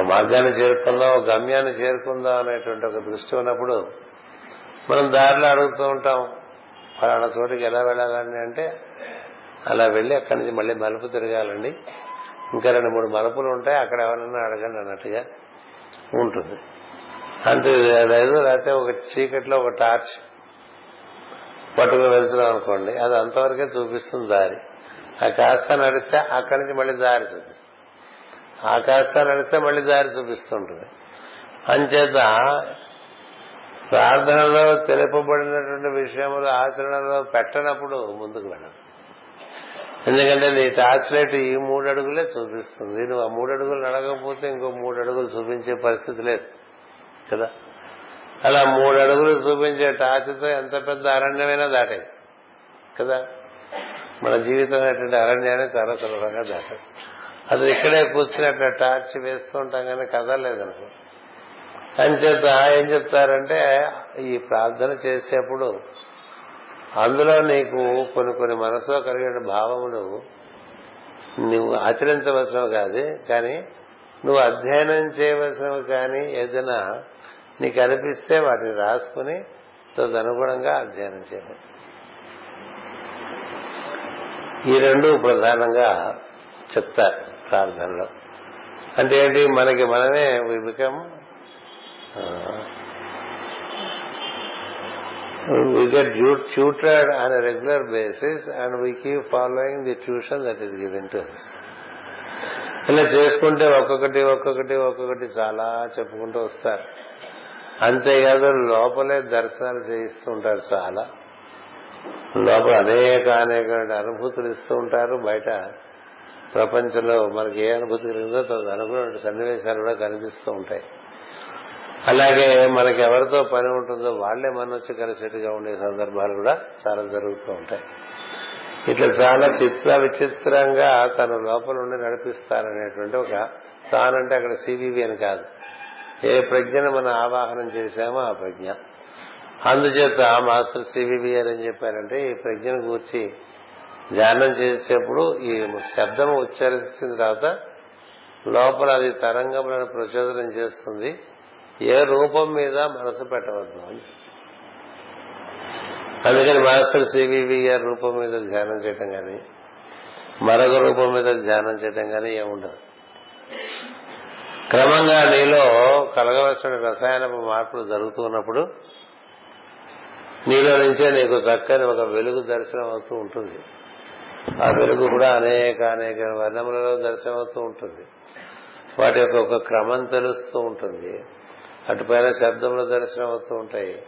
మార్గాన్ని చేరుకుందాం ఒక గమ్యాన్ని చేరుకుందాం అనేటువంటి ఒక దృష్టి ఉన్నప్పుడు మనం దారిలో అడుగుతూ ఉంటాం ఫలానా చోటికి ఎలా వెళ్ళాలని? అంటే అలా వెళ్ళి అక్కడి నుంచి మళ్ళీ మలుపు తిరగాలండి. ఇంకా రెండు మూడు మలుపులు ఉంటాయి అక్కడ ఎవరన్నా అడగండి అన్నట్టుగా ఉంటుంది. అంతే లేదు లేకపోతే ఒక చీకట్లో ఒక టార్చ్ పట్టుకుని వెళ్తున్నాం అనుకోండి అది అంతవరకే చూపిస్తుంది దారి. ఆ కాస్త నడిస్తే అక్కడి నుంచి మళ్ళీ దారి చూపిస్తుంది. ఆకాశాన్ని అడిగితే మళ్ళీ దారి చూపిస్తుంటుంది. అంచేత ప్రార్థనలో తెలుపబడినటువంటి విషయములు ఆచరణలో పెట్టనప్పుడు ముందుకు వెళ్ళదు. ఎందుకంటే నీ టార్చ్ లైట్ ఈ మూడు అడుగులే చూపిస్తుంది. నువ్వు ఆ మూడు అడుగులు నడకపోతే ఇంకో మూడు అడుగులు చూపించే పరిస్థితి లేదు. కదా? అలా మూడు అడుగులు చూపించే టార్చ్తో ఎంత పెద్ద అరణ్యమైనా దాటేది కదా? మన జీవితం అటువంటి అరణ్యాన్ని చాలా సులభంగా దాటేస్తుంది అసలు ఇక్కడే కూర్చుని అక్కడ టార్చ్ వేస్తూ ఉంటాం కానీ కదలేదనుకో అంచేత ఏం చెప్తారంటే ఈ ప్రార్థన చేసేప్పుడు అందులో నీకు కొన్ని కొన్ని మనసులో కలిగిన భావములు నువ్వు ఆచరించవలసినవి కాదు కానీ నువ్వు అధ్యయనం చేయవలసినవి కానీ ఏదైనా నీకు అనిపిస్తే వాటిని రాసుకుని తదనుగుణంగా అధ్యయనం చేయాలి. ఈ రెండు ప్రధానంగా చెప్తారు. ప్రార్థనలో అంటే ఏంటి? మనకి మనమే become we get tutored on a regular basis and we keep following the tuition that is given to us. ఇలా చేసుకుంటే ఒక్కొక్కటి ఒక్కొక్కటి ఒక్కొక్కటి చాలా చెప్పుకుంటూ వస్తారు. అంతేకాదు లోపలే దర్శనాలు చేయిస్తూ ఉంటారు చాలా. లోపల అనేక అనేక అనుభూతులు ఇస్తూ ఉంటారు బయట. ప్రపంచంలో మనకి ఏ అనుభూతి కలిగిందో తన అనుకున్న సన్నివేశాలు కూడా కనిపిస్తూ ఉంటాయి. అలాగే మనకి ఎవరితో పని ఉంటుందో వాళ్ళే మన వచ్చి కలిసేట్టుగా ఉండే సందర్భాలు కూడా చాలా జరుగుతూ ఉంటాయి. ఇట్లా చాలా చిత్ర విచిత్రంగా తన లోపల ఉండి నడిపిస్తారనేటువంటి ఒక తానంటే అక్కడ సివివి అని కాదు. ఏ ప్రజ్ఞను మనం ఆవాహనం చేశామో ఆ ప్రజ్ఞ. అందుచేత మాస్టర్ సివివి అని చెప్పారంటే ఈ ప్రజ్ఞను కూర్చి ధ్యానం చేసేప్పుడు ఈ శబ్దం ఉచ్చరించిన తర్వాత లోపల అది తరంగములను ప్రచోదనం చేస్తుంది. ఏ రూపం మీద మనసు పెట్టవద్దు అని. అందుకని మాస్టర్ సివివిఆర్ రూపం మీద ధ్యానం చేయటం కానీ మరొక రూపం మీద ధ్యానం చేయటం కానీ ఏముండదు. క్రమంగా నీలో కలగవలసిన రసాయన మార్పులు జరుగుతున్నప్పుడు నీలో నుంచే నీకు చక్కని ఒక వెలుగు దర్శనం అవుతూ ఉంటుంది. ఆ వెలుగు కూడా అనేక అనేక వర్ణములలో దర్శనం అవుతూ ఉంటుంది. వాటి యొక్క ఒక క్రమం తెలుస్తూ ఉంటుంది. అటుపైన శబ్దములు దర్శనం అవుతూ ఉంటాయి.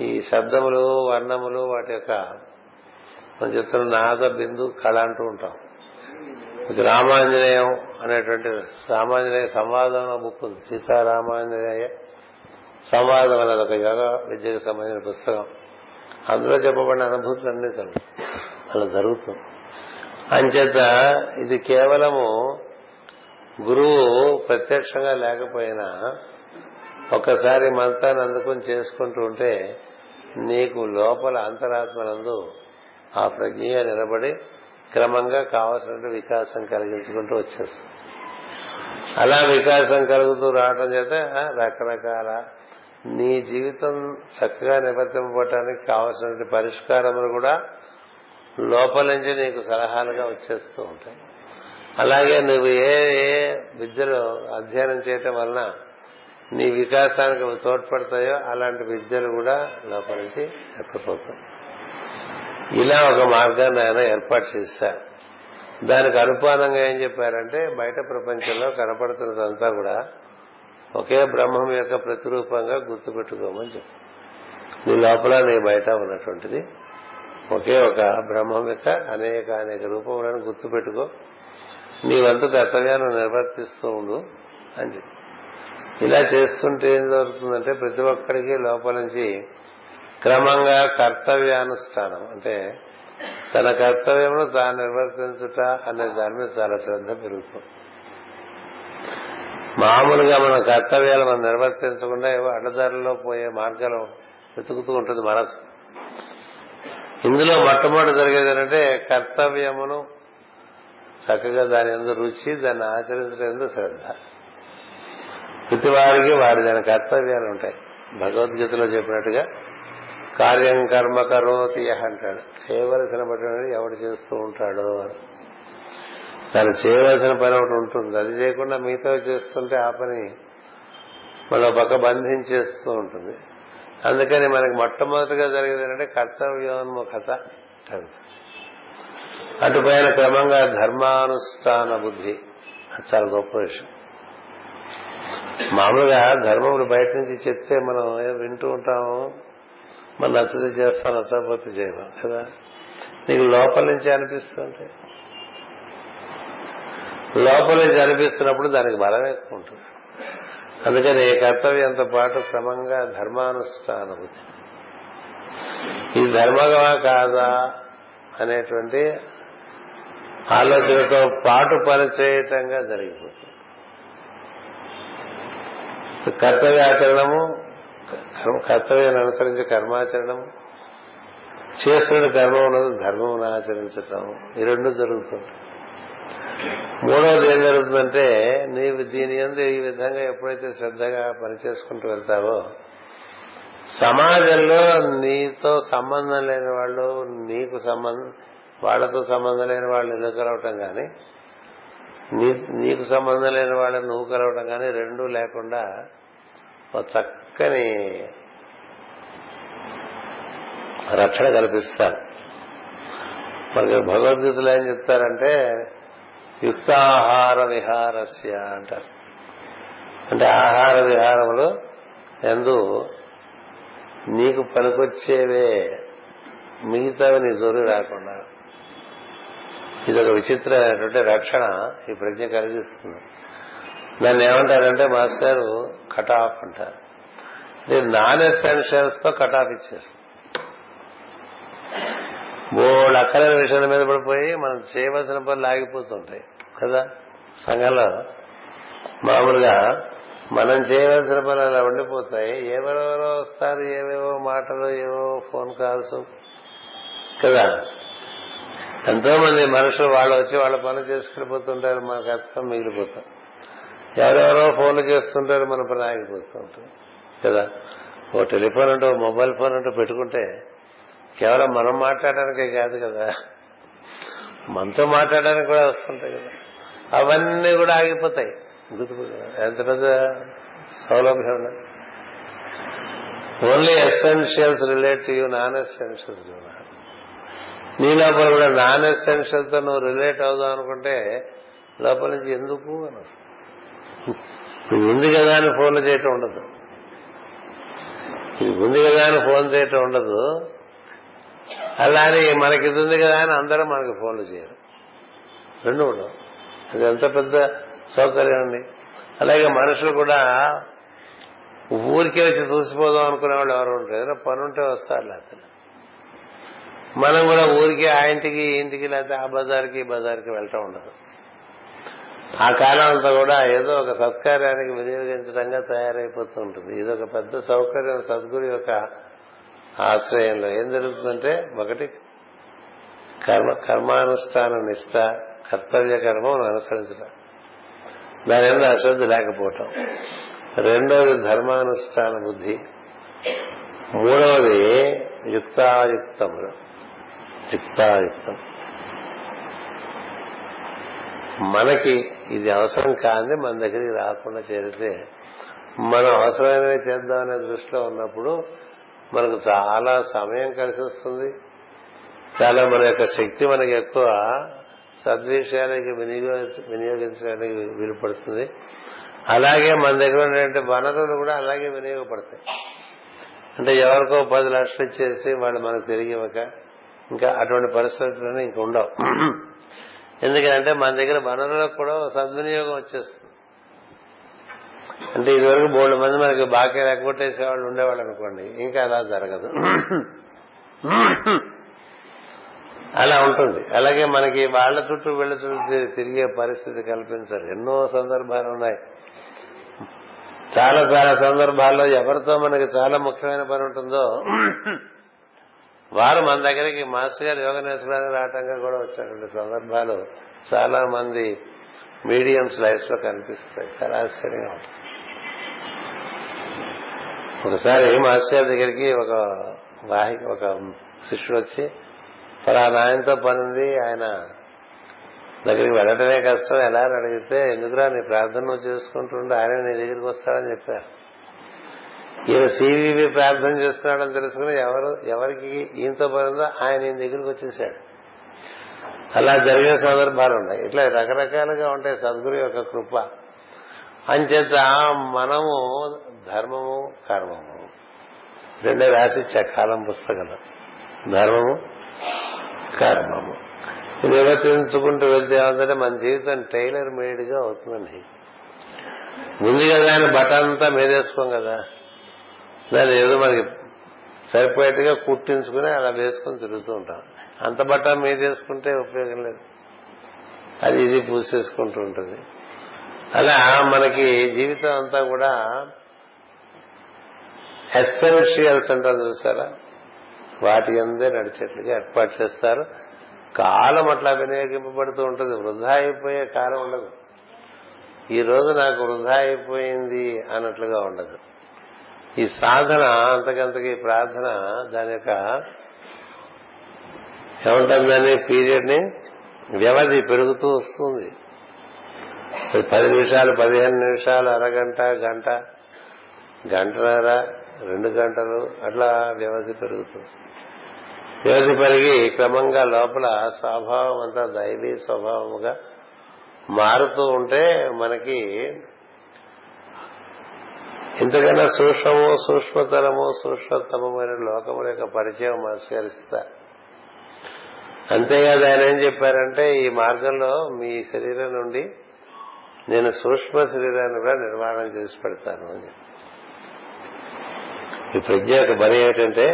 ఈ శబ్దములు వర్ణములు వాటి యొక్క మనం చెప్తున్న నాద బిందు కళ అంటూ ఉంటాం. రామాంజనేయం అనేటువంటి రామాంజనేయ సంవాదం బుక్ ఉంది. సీతారామాంజనేయ సంవాదం అనేది ఒక యోగ విద్యకు సంబంధించిన పుస్తకం. అందులో చెప్పబడిన అనుభూతులన్నీ కలుగు అలా జరుగుతుంది. అంచేత ఇది కేవలము గురువు ప్రత్యక్షంగా లేకపోయినా ఒక్కసారి మంత్రాన్ని అందుకుని చేసుకుంటూ ఉంటే నీకు లోపల అంతరాత్మనందు ఆ ప్రజ్ఞ నిలబడి క్రమంగా కావలసిన వికాసం కలిగించుకుంటూ వచ్చేస్తుంది అలా వికాసం కలుగుతూ రావడం చేత రకరకాల నీ జీవితం చక్కగా నివర్తింపబడటానికి కావలసినటువంటి పరిష్కారములు కూడా లోపల నుంచి నీకు సలహాలుగా వచ్చేస్తూ ఉంటాయి. అలాగే నువ్వు ఏ ఏ విద్యలు అధ్యయనం చేయటం వలన నీ వికాసానికి తోడ్పడతాయో అలాంటి విద్యలు కూడా లోపల నుంచి ఎక్కిపోతాయి ఇలా ఒక మార్గాన్ని ఆయన ఏర్పాటు చేశారు. దానికి అనుపానంగా ఏం చెప్పారంటే బయట ప్రపంచంలో కనపడుతున్నదంతా కూడా ఒకే బ్రహ్మం యొక్క ప్రతిరూపంగా గుర్తుపెట్టుకోమని చెప్పు నీ లోపల నీ బయట ఉన్నటువంటిది. ఒకే ఒక బ్రహ్మం యొక్క అనేక అనేక రూపములను గుర్తుపెట్టుకో. నీ వంతు కర్తవ్యాన్ని నిర్వర్తిస్తూ ఉండు అని చెప్పి. ఇలా చేస్తుంటే ఏం జరుగుతుందంటే ప్రతి ఒక్కడికి లోపల నుంచి క్రమంగా కర్తవ్యానుష్ఠానం. అంటే తన కర్తవ్యమును తాను నిర్వర్తించుట అనే దాని మీద చాలా శ్రద్ధ పెరుగుతుంది. మామూలుగా మన కర్తవ్యాలు మనం నిర్వర్తించకుండా ఏవో అడ్డదారుల్లో పోయే మార్గాలు వెతుకుతూ ఉంటుంది మనసు ఇందులో మొట్టమొదటి జరిగేది ఏంటంటే కర్తవ్యమును చక్కగా దాని ఎందు రుచి దాన్ని ఆచరించడం ఎందు శ్రద్ధ. ప్రతి వారికి వారి దాని కర్తవ్యాలు ఉంటాయి. భగవద్గీతలో చెప్పినట్టుగా కార్యం కర్మ కరోతి అంటాడు. చేయవలసిన పని ఎవడు చేస్తూ ఉంటాడో అని. తను చేయవలసిన పని ఒకటి ఉంటుంది. అది చేయకుండా మిగతా చేస్తుంటే ఆ పని మళ్ళీ పక్క బంధించేస్తూ ఉంటుంది. అందుకని మనకి మొట్టమొదటిగా జరిగేది ఏంటంటే కర్తవ్యోన్ముఖత అటుపైన క్రమంగా ధర్మానుష్ఠాన బుద్ధి. అది చాలా గొప్ప విషయం. మామూలుగా ధర్మములు బయట నుంచి చెప్తే మనం వింటూ ఉంటాము. మన నచ్చది చేస్తాం నచ్చకపోతే చేయము కదా? నీకు లోపల నుంచి అనిపిస్తుంటే? లోపల నుంచి అనిపిస్తున్నప్పుడు దానికి బలం ఎక్కువ ఉంటుంది. అందుకని కర్తవ్యంతో పాటు క్రమంగా ధర్మానుష్ఠాన ఇది ధర్మగా కాదా అనేటువంటి ఆలోచనతో పాటు పనిచేయటంగా జరిగిపోతుంది. కర్తవ్యాచరణము కర్తవ్యాన్ని అనుసరించి కర్మాచరణము చేస్తున్న కర్మ ఉన్నది ధర్మం ఆచరించటం ఈ రెండు జరుగుతుంది మూడవది ఏం జరుగుతుందంటే నీవు దీని ఎందు ఈ విధంగా ఎప్పుడైతే శ్రద్ధగా పనిచేసుకుంటూ వెళ్తావో సమాజంలో నీతో సంబంధం లేని వాళ్ళు నీకు సంబంధం వాళ్ళతో సంబంధం లేని వాళ్ళు ఇల్లు కలవటం కానీ నీకు సంబంధం లేని వాళ్ళని నువ్వు కలవటం కానీ రెండూ లేకుండా ఒక చక్కని రక్షణ కల్పిస్తారు. మనకి భగవద్గీతలో ఏం చెప్తారంటే యుక్తాహార విహారస్య అంటారు. అంటే ఆహార విహారములు ఎందు నీకు పనికొచ్చేవే మిగతావి నీ జోరు రాకుండా. ఇదొక విచిత్రమైనటువంటి రక్షణ ఈ ప్రజ్ఞ కలిగిస్తుంది. దాన్ని ఏమంటారంటే మాస్టర్ కట్ ఆఫ్ అంటారు. నేను నాన్ ఎసెన్షియల్స్తో కట్ ఆఫ్ ఇచ్చేస్తాను బోల్డ్ అక్కల విషయాల మీద పడిపోయి మనం చేయవలసిన పనులు ఆగిపోతుంటాయి. కదా? సంఘంలో మామూలుగా మనం చేయవలసిన పనులు అలా ఉండిపోతాయి. ఎవరెవరో వస్తారు ఏవేవో మాటలు ఏవో ఫోన్ కాల్స్ కదా? ఎంతో మంది మనుషులు వాళ్ళు వచ్చి వాళ్ళ పనులు చేసుకెళ్ళిపోతుంటారు మన కష్టం మిగిలిపోతాం. ఎవరెవరో ఫోన్లు చేస్తుంటారు మన పని ఆగిపోతూ ఉంటుంది కదా? ఓ టెలిఫోన్ అంటూ మొబైల్ ఫోన్ అంటూ పెట్టుకుంటే కేవలం మనం మాట్లాడడానికే కాదు కదా? మనతో మాట్లాడడానికి కూడా వస్తుంటాయి కదా? అవన్నీ కూడా ఆగిపోతాయి. గుర్తు ఎంత పెద్ద సౌలభ్యం only essentials relate to you non essentials నీ లోపల కూడా నాన్ ఎసెన్షియల్తో నువ్వు రిలేట్ అవుదాం అనుకుంటే లోపల నుంచి ఎందుకు అని ఇది ఉంది కదా అని ఫోన్లు చేయటం ఉండదు. ఇది ఉంది కదా అని ఫోన్ చేయటం ఉండదు. అలానే మనకి ఇది ఉంది కదా అని అందరూ మనకి ఫోన్లు చేయరు. రెండు ఉండవు. అది ఎంత పెద్ద సౌకర్యం అండి అలాగే మనుషులు కూడా ఊరికే వచ్చి చూసిపోదాం అనుకునే వాళ్ళు ఎవరు ఉంటారు ఏదైనా పని ఉంటే వస్తారు లేకపోతే. మనం కూడా ఊరికి ఆ ఇంటికి ఈ ఇంటికి లేకపోతే ఆ బజార్కి ఈ బజార్కి వెళ్ళటం ఉండదు. ఆ కాలం అంతా కూడా ఏదో ఒక సత్కార్యానికి వినియోగించడంగా తయారైపోతూ ఉంటుంది ఇది ఒక పెద్ద సౌకర్యం సద్గురు యొక్క ఆశ్రయంలో. ఏం జరుగుతుందంటే ఒకటి కర్మ కర్మానుష్ఠాన నిష్ట కర్తవ్య కర్మం అనుసరించడం. దాని వల్ల అశ్రద్ధ లేకపోవటం. రెండవది ధర్మానుష్ఠాన బుద్ధి. మూడవది యుక్తాయుక్తములు. యుక్తాయుక్తం. మనకి ఇది అవసరం కాంది మన దగ్గరికి రాకుండా చేరితే మనం అవసరమైనవి చేద్దామనే దృష్టిలో ఉన్నప్పుడు మనకు చాలా సమయం కలిసి వస్తుంది. చాలా మన యొక్క శక్తి మనకి ఎక్కువ సద్విషయాలకి వినియోగ వినియోగించడానికి వీలు పడుతుంది అలాగే మన దగ్గర ఉన్నటువంటి వనరులు కూడా అలాగే వినియోగపడతాయి. అంటే ఎవరికో పది లక్షలు ఇచ్చేసి వాళ్ళు మనకు తిరిగి ఇవ్వక ఇంకా అటువంటి పరిస్థితుల్లోనే ఇంక ఉండవు. ఎందుకంటే మన దగ్గర వనరులకు కూడా సద్వినియోగం వచ్చేస్తుంది. అంటే ఇదివరకు మూడు మంది మనకి బాకీ ఎగ్గొట్టేసే వాళ్ళు ఉండేవాళ్ళు అనుకోండి ఇంకా అలా జరగదు. అలా ఉంటుంది. అలాగే మనకి వాళ్ళ చుట్టూ వీళ్ళ చుట్టూ తిరిగే పరిస్థితి కల్పించారు. ఎన్నో సందర్భాలు ఉన్నాయి. చాలా చాలా సందర్భాల్లో ఎవరితో మనకి చాలా ముఖ్యమైన పని ఉంటుందో వారు మన దగ్గరికి మాస్టర్ గారు యోగ నేర్చుకోవడానికి రావటంగా కూడా వచ్చినటువంటి సందర్భాలు చాలా మంది మీడియంస్ లైఫ్లో కనిపిస్తాయి. చాలా ఆశ్చర్యంగా ఉంటుంది. ఒకసారి మాస్టర్ గారి దగ్గరికి ఒక వాహి ఒక శిష్యుడు వచ్చి ఫలానా ఆయనతో పని ఉంది ఆయన దగ్గరికి వెళ్ళటమే కష్టం. ఎలా అని అడిగితే ఎందుకురా నీ ప్రార్థన నువ్వు చేసుకుంటుండే? ఆయన నీ దగ్గరికి వస్తాడని చెప్పారు. ఈయన సివివి ప్రార్థన చేస్తున్నాడని తెలుసుకుని ఎవరు ఎవరికి ఈయనతో పనిందో ఆయన ఈయన దగ్గరికి వచ్చేసాడు. అలా జరిగిన సందర్భాలు ఉన్నాయి. ఇట్లా రకరకాలుగా ఉంటాయి సద్గురు యొక్క కృప. అంచేత మనము ధర్మము కర్మము రెండే రాసి కాలం పుస్తకంలో ధర్మము కర్మము ఇది నిర్వర్తించుకుంటూ వెళ్తే ఏమంటే మన జీవితం టైలర్ మేడ్గా అవుతుందండి. ముందుగా దాని బట్ట అంతా మేదేసుకోం కదా. దాన్ని ఏదో మనకి సరిపోయేట్టుగా కుట్టించుకుని అలా వేసుకుని తిరుగుతూ ఉంటాం. అంత బట్ట మీదేసుకుంటే ఉపయోగం లేదు. అది ఇది పూసేసుకుంటూ ఉంటుంది. అలా మనకి జీవితం అంతా కూడా ఎస్సెన్షియల్స్ అంటారు చూసారా? వాటి అందే నడిచేట్లుగా ఏర్పాటు చేస్తారు. కాలం అట్లా వినియోగింపబడుతూ ఉంటుంది. వృధా అయిపోయే కాలం ఉండదు. ఈ రోజు నాకు వృధా అయిపోయింది అన్నట్లుగా ఉండదు. ఈ సాధన అంతకంతకి ప్రార్థన దాని యొక్క ఏమంటుందని పీరియడ్ని వ్యవధి పెరుగుతూ వస్తుంది. పది నిమిషాలు పదిహేను నిమిషాలు అరగంట గంట గంటన్నర రెండు గంటలు అట్లా వ్యవధి పెరుగుతుంది. వ్యవధి పెరిగి క్రమంగా లోపల స్వభావం అంతా దైవీ స్వభావముగా మారుతూ ఉంటే మనకి ఇంతకన్నా సూక్ష్మము సూక్ష్మతరము సూక్ష్మతమైన లోకముల యొక్క పరిచయం ఆస్కరిస్తారు అంతేకాదు ఆయన ఏం చెప్పారంటే ఈ మార్గంలో మీ శరీరం నుండి నేను సూక్ష్మ శరీరాన్ని కూడా నిర్మాణం చేసి పెడతాను అని ఈ ప్రజ్ఞ యొక్క పని ఏమిటంటే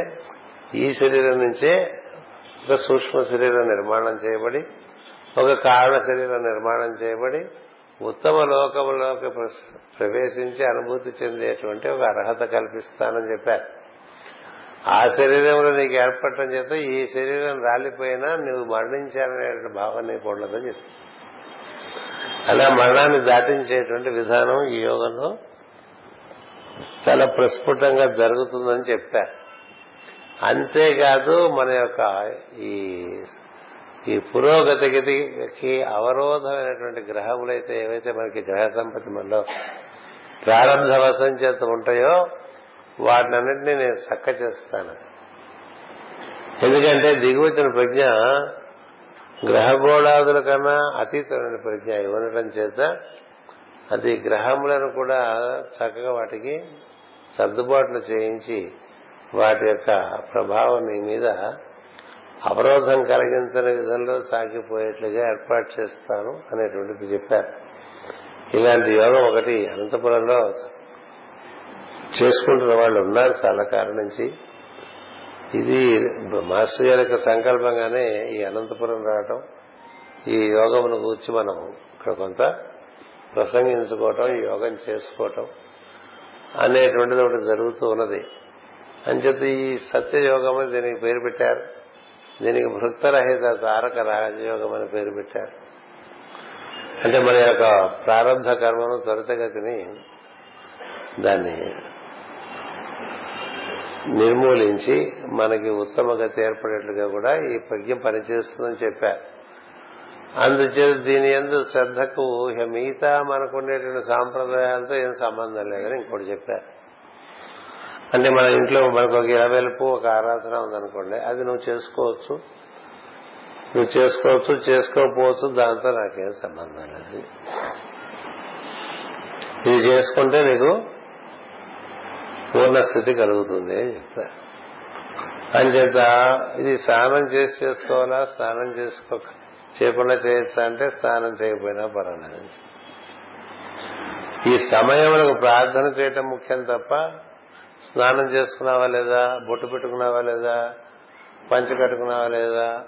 ఈ శరీరం నుంచే ఒక సూక్ష్మ శరీరం నిర్మాణం చేయబడి ఒక కారణ శరీరం నిర్మాణం చేయబడి ఉత్తమ లోకములోకి ప్రవేశించి అనుభూతి చెందేటువంటి ఒక అర్హత కల్పిస్తానని చెప్పారు. ఆ శరీరంలో నీకు ఏర్పడటం చేత ఈ శరీరం రాలిపోయినా నువ్వు మరణించాలనే భావన నీకు ఉండదని చెప్పి అలా మరణాన్ని దాటించేటువంటి విధానం ఈ యోగంలో చాలా ప్రస్ఫుటంగా జరుగుతుందని చెప్పారు అంతేకాదు మన యొక్క ఈ ఈ పురోగతికి అవరోధమైనటువంటి గ్రహములైతే ఏవైతే మనకి గ్రహ సంపత్తి మనలో ప్రారంభ వశం చేత ఉంటాయో వాటినన్నింటినీ నేను చక్క చేస్తాను. ఎందుకంటే దిగువచ్చిన ప్రజ్ఞ గ్రహగోళాదుల కన్నా అతీతమైన ప్రజ్ఞ ఇవ్వడం చేత అది గ్రహములను కూడా చక్కగా వాటికి సర్దుబాట్లు చేయించి వాటి యొక్క ప్రభావం నీ మీద అవరోధం కలిగించని విధంలో సాగిపోయేట్లుగా ఏర్పాటు చేస్తాను అనేటువంటిది చెప్పారు. ఇలాంటి యోగం ఒకటి అనంతపురంలో చేసుకుంటున్న వాళ్ళు ఉన్నారు చాలా కాలం నుంచి. ఇది మాస్టర్ గారి యొక్క సంకల్పంగానే ఈ అనంతపురం రావటం ఈ యోగమును కూర్చి మనం ఇక్కడ కొంత ప్రసంగించుకోవటం యోగం చేసుకోవటం అనేటువంటిది ఒకటి జరుగుతూ ఉన్నది. అని చెప్పి ఈ సత్యయోగం అని దీనికి పేరు పెట్టారు. దీనికి భృక్తరహిత తారక రాజయోగం అని పేరు పెట్టారు. అంటే మన యొక్క ప్రారంభ కర్మను త్వరితగతిని దాన్ని నిర్మూలించి మనకి ఉత్తమ గతి ఏర్పడేట్లుగా కూడా ఈ ప్రజ్ఞ పనిచేస్తుందని చెప్పారు. అందుచేత దీని ఎందు శ్రద్ధకు మిగతా మనకుండేటువంటి సాంప్రదాయాలతో ఏం సంబంధం లేదని ఇంకోటి చెప్పారు. అంటే మన ఇంట్లో మనకు ఒక ఇరవెలుపు ఒక ఆరాధన ఉందనుకోండి అది నువ్వు చేసుకోవచ్చు. నువ్వు చేసుకోవచ్చు చేసుకోకపోవచ్చు దాంతో నాకేం సంబంధం లేదు. ఇది చేసుకుంటే నీకు పూర్ణ స్థితి కలుగుతుంది అని చెప్తా అంచేత ఇది స్నానం చేసి చేసుకోవాలా? స్నానం చేసుకో చేయకుండా చేయొచ్చు అంటే స్నానం చేయకపోయినా పర్వాలేదు. ఈ సమయంలో ప్రార్థన చేయటం ముఖ్యం తప్ప స్నానం చేసుకున్నావా లేదా బొట్టు పెట్టుకున్నావా లేదా పంచి కట్టుకున్నావా లేదా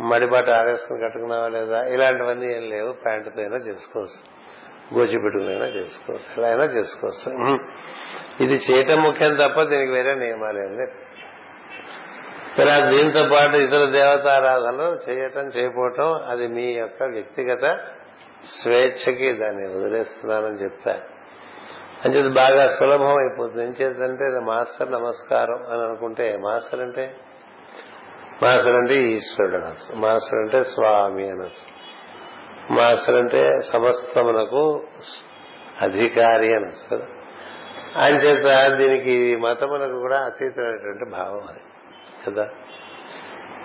మడిబాట ఆరేసుకుని కట్టుకున్నావా లేదా ఇలాంటివన్నీ ఏం లేవు. ప్యాంటుతో అయినా చేసుకోవచ్చు. గోచి పెట్టుకునైనా చేసుకోవచ్చు. ఎలా అయినా చేసుకోవచ్చు. ఇది చేయటం ముఖ్యం తప్ప దీనికి వేరే నియమాలు ఏం లేవు. ఇలా దీంతో పాటు ఇతర దేవతారాధనలు చేయటం చేయకపోవటం అది మీ యొక్క వ్యక్తిగత స్వేచ్ఛకి దాన్ని వదిలేస్తున్నానని చెప్తా. అంచేది బాగా సులభం అయిపోతుంది ఏం చేద్దంటే మాస్టర్ నమస్కారం అని అనుకుంటే మాస్టర్ అంటే? మాస్టర్ అంటే ఈశ్వరుడు అనొచ్చు మాస్టర్ అంటే స్వామి అనొచ్చు మాస్టర్ అంటే సమస్తమునకు అధికారి అనొచ్చు అంచేత దీనికి మతమునకు కూడా అతీతమైనటువంటి భావం అది. కదా.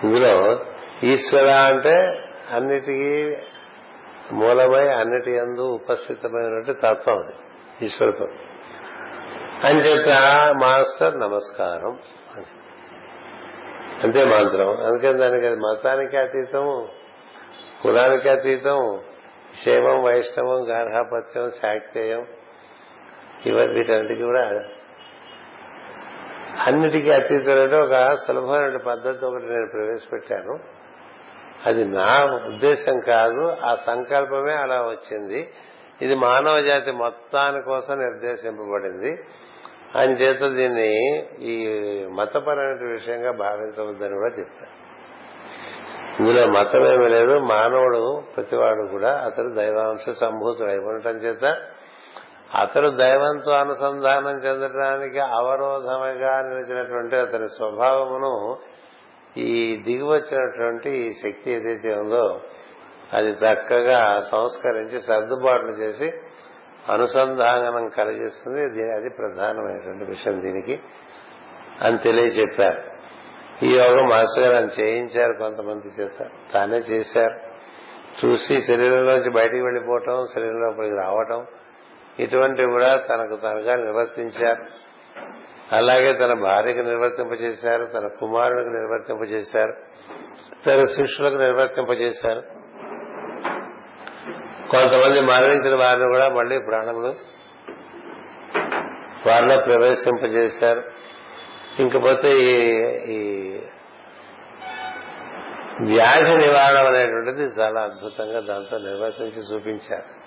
ఇందులో ఈశ్వర అంటే అన్నిటికీ మూలమై అన్నిటి అందు ఉపస్థితమైనటువంటి తత్వం అది ఈశ్వరత్వం అంచేత మాస్టర్ నమస్కారం అంతే మంత్రం. అందుకని దానికి అది మతానికి అతీతం కులానికి అతీతం శైవం వైష్ణవం గార్హాపత్యం శాక్తేయం ఇవన్నీ వీటన్నిటికీ కూడా అన్నిటికీ అతీతమైన ఒక సులభమైన పద్ధతి ఒకటి నేను ప్రవేశపెట్టాను. అది నా ఉద్దేశం కాదు ఆ సంకల్పమే అలా వచ్చింది. ఇది మానవ జాతి మొత్తాని కోసం నిర్దేశింపబడింది. చేత దీన్ని ఈ మతపరమైన విషయంగా భావించవద్దని కూడా చెప్పారు. ఇందులో మతమేమీ లేదు. మానవుడు ప్రతివాడు కూడా అతడు దైవాంశ సంభూతుడు అయిపోవటం చేత అతడు దైవంతో అనుసంధానం చెందడానికి అవరోధముగా నిలిచినటువంటి అతని స్వభావమును ఈ దిగివచ్చినటువంటి ఈ శక్తి ఏదైతే ఉందో అది చక్కగా సంస్కరించి సర్దుబాట్లు చేసి అనుసంధానం కలిగిస్తుంది. అది ప్రధానమైనటువంటి విషయం దీనికి అని తెలియచెప్పారు. ఈ యోగం మాస్టర్ గారు చేయించారు కొంతమంది చేత. తానే చేశారు. చూసి శరీరంలోంచి బయటికి వెళ్ళిపోవటం శరీరం లోపలికి రావటం ఇటువంటివి కూడా తనకు తనగా నిర్వర్తించారు. అలాగే తన భార్యకు నిర్వర్తింపజేశారు తన కుమారుడికి నిర్వర్తింపజేశారు తన శిష్యులకు నిర్వర్తింపజేశారు. కొంతమంది మరణించిన వారిని కూడా మళ్ళీ ప్రాణములు వారిలో ప్రవేశింపజేశారు. ఇంకపోతే ఈ వ్యాధి నివారణ అనేటువంటిది చాలా అద్భుతంగా దాంతో నిర్వర్తించి చూపించారు.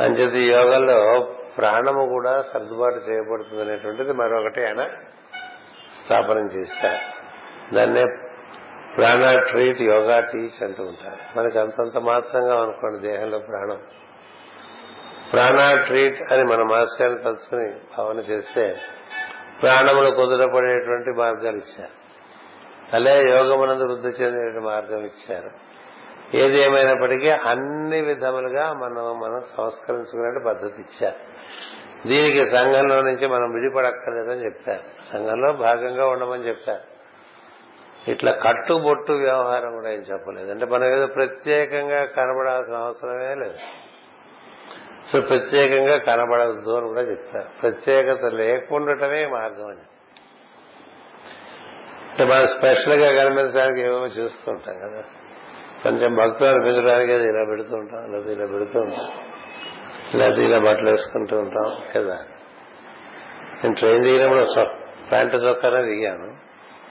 అంచేది యోగంలో ప్రాణము కూడా సర్దుబాటు చేయబడుతుంది అనేటువంటిది మరొకటి ఆయన స్థాపనం చేస్తారు దాన్నే ప్రాణ ట్రీట్ యోగా టీచ్ అంటూ ఉంటారు. మనకి అంతంత మాత్రంగా అనుకోండి దేహంలో ప్రాణం. ప్రాణ ట్రీట్ అని మన మాస్టర్ని తలుచుకుని భావన చేస్తే ప్రాణములు కుదురపడేటువంటి మార్గాలు ఇచ్చారు. అలాగే యోగమునందు వృద్ధి చెందే మార్గం ఇచ్చారు. ఏది ఏమైనప్పటికీ అన్ని విధములుగా మనం మనం సంస్కరించుకునే పద్ధతి ఇచ్చారు. దీనికి సంఘంలో నుంచి మనం విడిపడక్కర్లేదని చెప్పారు. సంఘంలో భాగంగా ఉండమని చెప్పారు. ఇట్లా కట్టుబొట్టు వ్యవహారం కూడా ఏం చెప్పలేదు. అంటే మనం ఏదో ప్రత్యేకంగా కనబడాల్సిన అవసరమే లేదు. సో ప్రత్యేకంగా కనబడద్దు అని కూడా చెప్తారు ప్రత్యేకత లేకుండటమే మార్గం అని. అంటే మనం స్పెషల్గా కనిపించడానికి ఏమో చూస్తుంటాం కదా. కొంచెం భక్తులు అనిపించడానికి అది ఇలా పెడుతూ ఉంటాం లేదా ఇలా పెడుతూ ఉంటాం లేదా ఇలా బట్టలు వేసుకుంటూ ఉంటాం కదా. నేను ట్రైన్ దిగినప్పుడు ప్యాంటు చొక్కానే దిగాను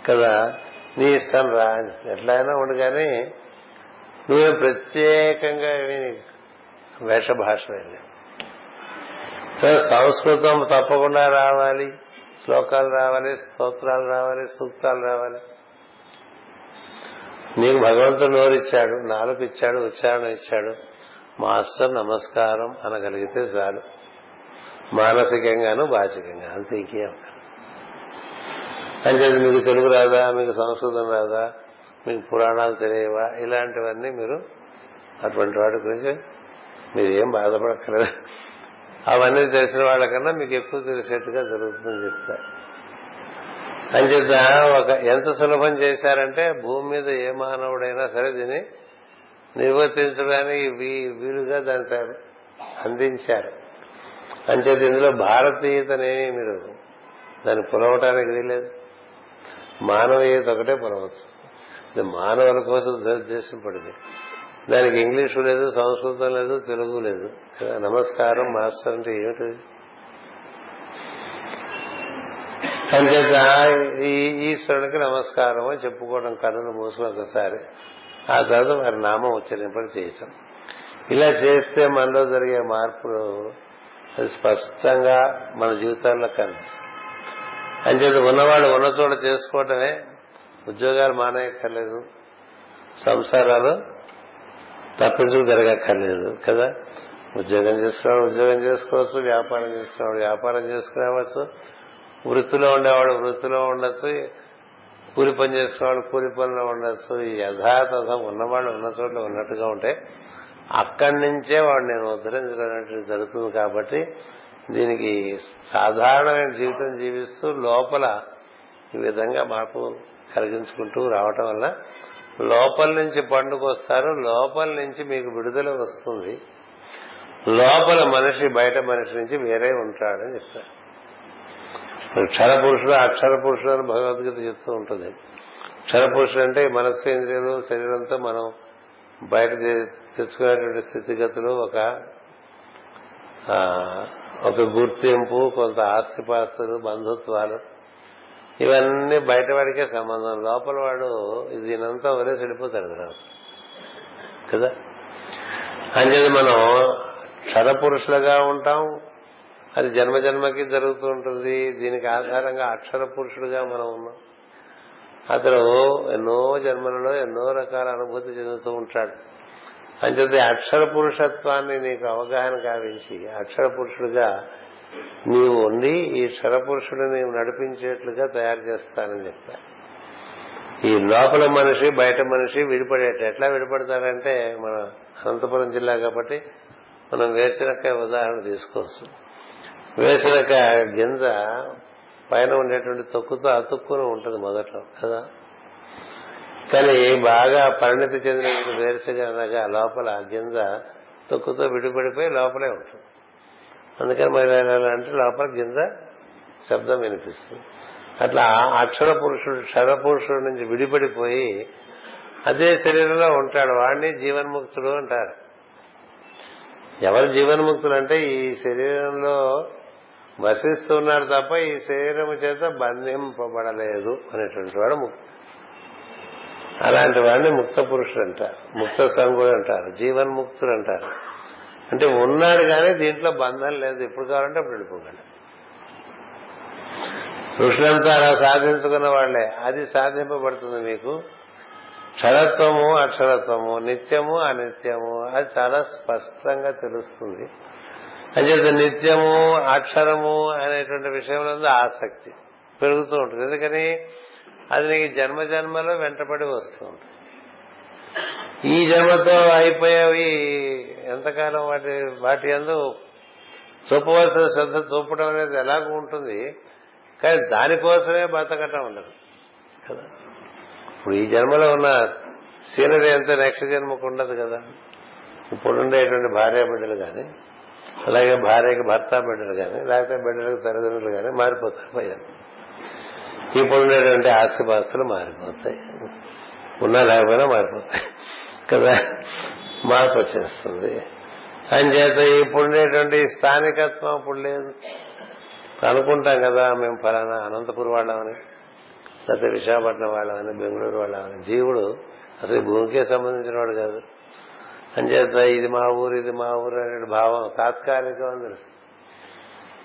కదా. నీ ఇష్టం రా ఎట్లయినా ఉండు కానీ నువ్వేం ప్రత్యేకంగా ఏమి వేషభాష సంస్కృతం తప్పకుండా రావాలి శ్లోకాలు రావాలి స్తోత్రాలు రావాలి సూక్తాలు రావాలి. నీకు భగవంతుడు నోరిచ్చాడు నాలుగు ఇచ్చాడు ఉచ్చారణ ఇచ్చాడు. మాస్టర్ నమస్కారం అనగలిగితే చాలు. మానసికంగాను భాషికంగా అంతే ఇంకేం అంటే మీకు తెలుగు రాదా? మీకు సంస్కృతం రాదా? మీకు పురాణాలు తెలియవా? ఇలాంటివన్నీ మీరు అటువంటి వాటి గురించి మీరు ఏం బాధపడక్కర్లేదు. అవన్నీ తెలిసిన వాళ్ళకన్నా మీకు ఎక్కువ తెలిసేట్టుగా జరుగుతుందని చెప్తారు. అంచేత ఒక ఎంత సులభం చేశారంటే భూమి మీద ఏ మానవుడైనా సరే దీన్ని నిర్వర్తించడానికి వీ- వీలుగా దాన్ని అందించారు. అంచేత ఇందులో భారతీయతనే మీరు దాన్ని పొలవటానికి వీలేదు మానవీయత ఒకటే పొలవచ్చు ఇది మానవుల కోసం దురుద్దేశపడింది దానికి ఇంగ్లీషు లేదు సంస్కృతం లేదు తెలుగు లేదు. నమస్కారం మాస్టర్ అంటే ఏమిటి? అంచేత ఈ ఈశ్వరునికి నమస్కారం అని చెప్పుకోవడం కన్నులు మూసుకుని ఒకసారి. ఆ తర్వాత వారి నామం ఉచ్చరింపడి చేయటం ఇలా చేస్తే మనలో జరిగే మార్పులు అది స్పష్టంగా మన జీవితాల్లో కనిపిస్తుంది. అంచేత ఉన్నవాళ్ళు ఉన్న చోట చేసుకోవటమే ఉద్యోగాలు మానేయక్కర్లేదు సంసారాలు తప్పించుకు జరగక్కర్లేదు కదా? ఉద్యోగం చేసుకునేవాడు ఉద్యోగం చేసుకోవచ్చు వ్యాపారం చేసుకునేవాడు వ్యాపారం చేసుకునేవచ్చు వృత్తిలో ఉండేవాడు వృత్తిలో ఉండొచ్చు కూలి పని చేసుకునేవాడు కూలి పనిలో ఉండొచ్చు. ఈ యథాతథం ఉన్నవాళ్ళు ఉన్న చోట్ల ఉన్నట్టుగా ఉంటే అక్కడి నుంచే వాడు నేను ఉద్ధరించడం జరుగుతుంది కాబట్టి దీనికి సాధారణమైన జీవితం జీవిస్తూ లోపల ఈ విధంగా మార్పు కలిగించుకుంటూ రావటం వల్ల లోపల నుంచి పండుగ వస్తారు లోపల నుంచి మీకు విడుదల వస్తుంది. లోపల మనిషి బయట మనిషి నుంచి వేరే ఉంటాడని చెప్తారు. క్షర పురుషుడు అక్షర పురుషుడు అని భగవద్గీత చెప్తూ ఉంటుంది. క్షర పురుషుడు అంటే మనస్సు ఇంద్రియాలు శరీరంతో మనం బయట తెచ్చుకునేటువంటి స్థితిగతులు ఒక ఒక గుర్తింపు కొంత ఆస్తిపాస్తులు బంధుత్వాలు ఇవన్నీ బయట వాడికే సంబంధం. లోపల వాడు దీనంతా వరే చెడిపోతాడు కదా కదా? అంచేది మనం క్షరపురుషులుగా ఉంటాం అది జన్మ జన్మకి జరుగుతూ ఉంటుంది. దీనికి ఆధారంగా అక్షర పురుషుడుగా మనం ఉన్నాం. అతను ఎన్నో జన్మలలో ఎన్నో రకాల అనుభూతి చెందుతూ ఉంటాడు. అంచేది అక్షర పురుషత్వాన్ని నీకు అవగాహన కావించి అక్షర పురుషుడుగా నీవు ఉండి ఈ క్షరపురుషుడు నీవు నడిపించేట్లుగా తయారు చేస్తానని చెప్తా ఈ లోపల మనిషి బయట మనిషి విడిపడేట ఎట్లా విడిపడతారంటే మన అనంతపురం జిల్లా కాబట్టి మనం వేసినక్క ఉదాహరణ తీసుకోవచ్చు. వేసినకాయ గింజ పైన ఉండేటువంటి తొక్కుతో అతుక్కుని ఉంటుంది మొదట్లో కదా? కానీ బాగా పరిణతి చెందిన వేరుశనగ లోపల గింజ తొక్కుతో విడిపడిపోయి లోపలే ఉంటుంది. అందుకని మరి అంటే లోపల గింజ శబ్దం వినిపిస్తుంది. అట్లా అక్షర పురుషుడు క్షర పురుషుడు నుంచి విడిపడిపోయి అదే శరీరంలో ఉంటాడు. వాడిని జీవన్ముక్తుడు అంటారు. ఎవరు జీవన్ముక్తులు అంటే ఈ శరీరంలో వసిస్తున్నారు తప్ప ఈ శరీరం చేత బంధింపబడలేదు అనేటువంటి వాడు ముక్త. అలాంటి వాడిని ముక్త పురుషుడు అంటారు. ముక్త సంగుడు అంటారు. జీవన్ముక్తుడు అంటారు. అంటే ఉన్నాడు కానీ దీంట్లో బంధం లేదు. ఎప్పుడు కావాలంటే అప్పుడు వెళ్ళిపోకండి కృష్ణంతా అలా సాధించుకున్న వాళ్ళే అది సాధింపబడుతుంది మీకు. క్షరత్వము అక్షరత్వము నిత్యము అనిత్యము. అది చాలా స్పష్టంగా తెలుస్తుంది. అంచేత నిత్యము అక్షరము అనేటువంటి విషయంలో ఆసక్తి పెరుగుతూ ఉంటుంది. ఎందుకని? అది నీకు జన్మ జన్మలో వెంటబడి వస్తూ ఉంటుంది. ఈ జన్మతో అయిపోయేవి ఎంతకాలం వాటి వాటి అందు చూపవలసిన శ్రద్ధ చూపడం అనేది ఎలాగూ ఉంటుంది. కానీ దానికోసమే బతకటం ఉండదు. కదా? ఇప్పుడు ఈ జన్మలో ఉన్న సీనరీ అంతా నెక్స్ట్ జన్మకు ఉండదు కదా? ఇప్పుడుండేటువంటి భార్య బిడ్డలు కానీ అలాగే భార్యకి భర్త బిడ్డలు కానీ లేకపోతే బిడ్డలకు తల్లిదండ్రులు కానీ మారిపోతారు పైన ఇప్పుడు ఉండేటువంటి ఆస్తిపాస్తులు మారిపోతాయి. ఉన్నా లేకపోయినా మారిపోతాయి. కదా? మార్పు వచ్చేస్తుంది. అంచేత ఇప్పుడు ఉండేటువంటి స్థానికత్వం అప్పుడు లేదు. అనుకుంటాం కదా మేము ఫలానా అనంతపురం వాళ్ళమని లేకపోతే విశాఖపట్నం వాళ్ళమని బెంగళూరు వాళ్ళమని. జీవుడు అసలు భూమికే సంబంధించిన వాడు కాదు. అంచేత ఇది మా ఊరు ఇది మా ఊరు అనే భావం తాత్కాలికం అని తెలుసు.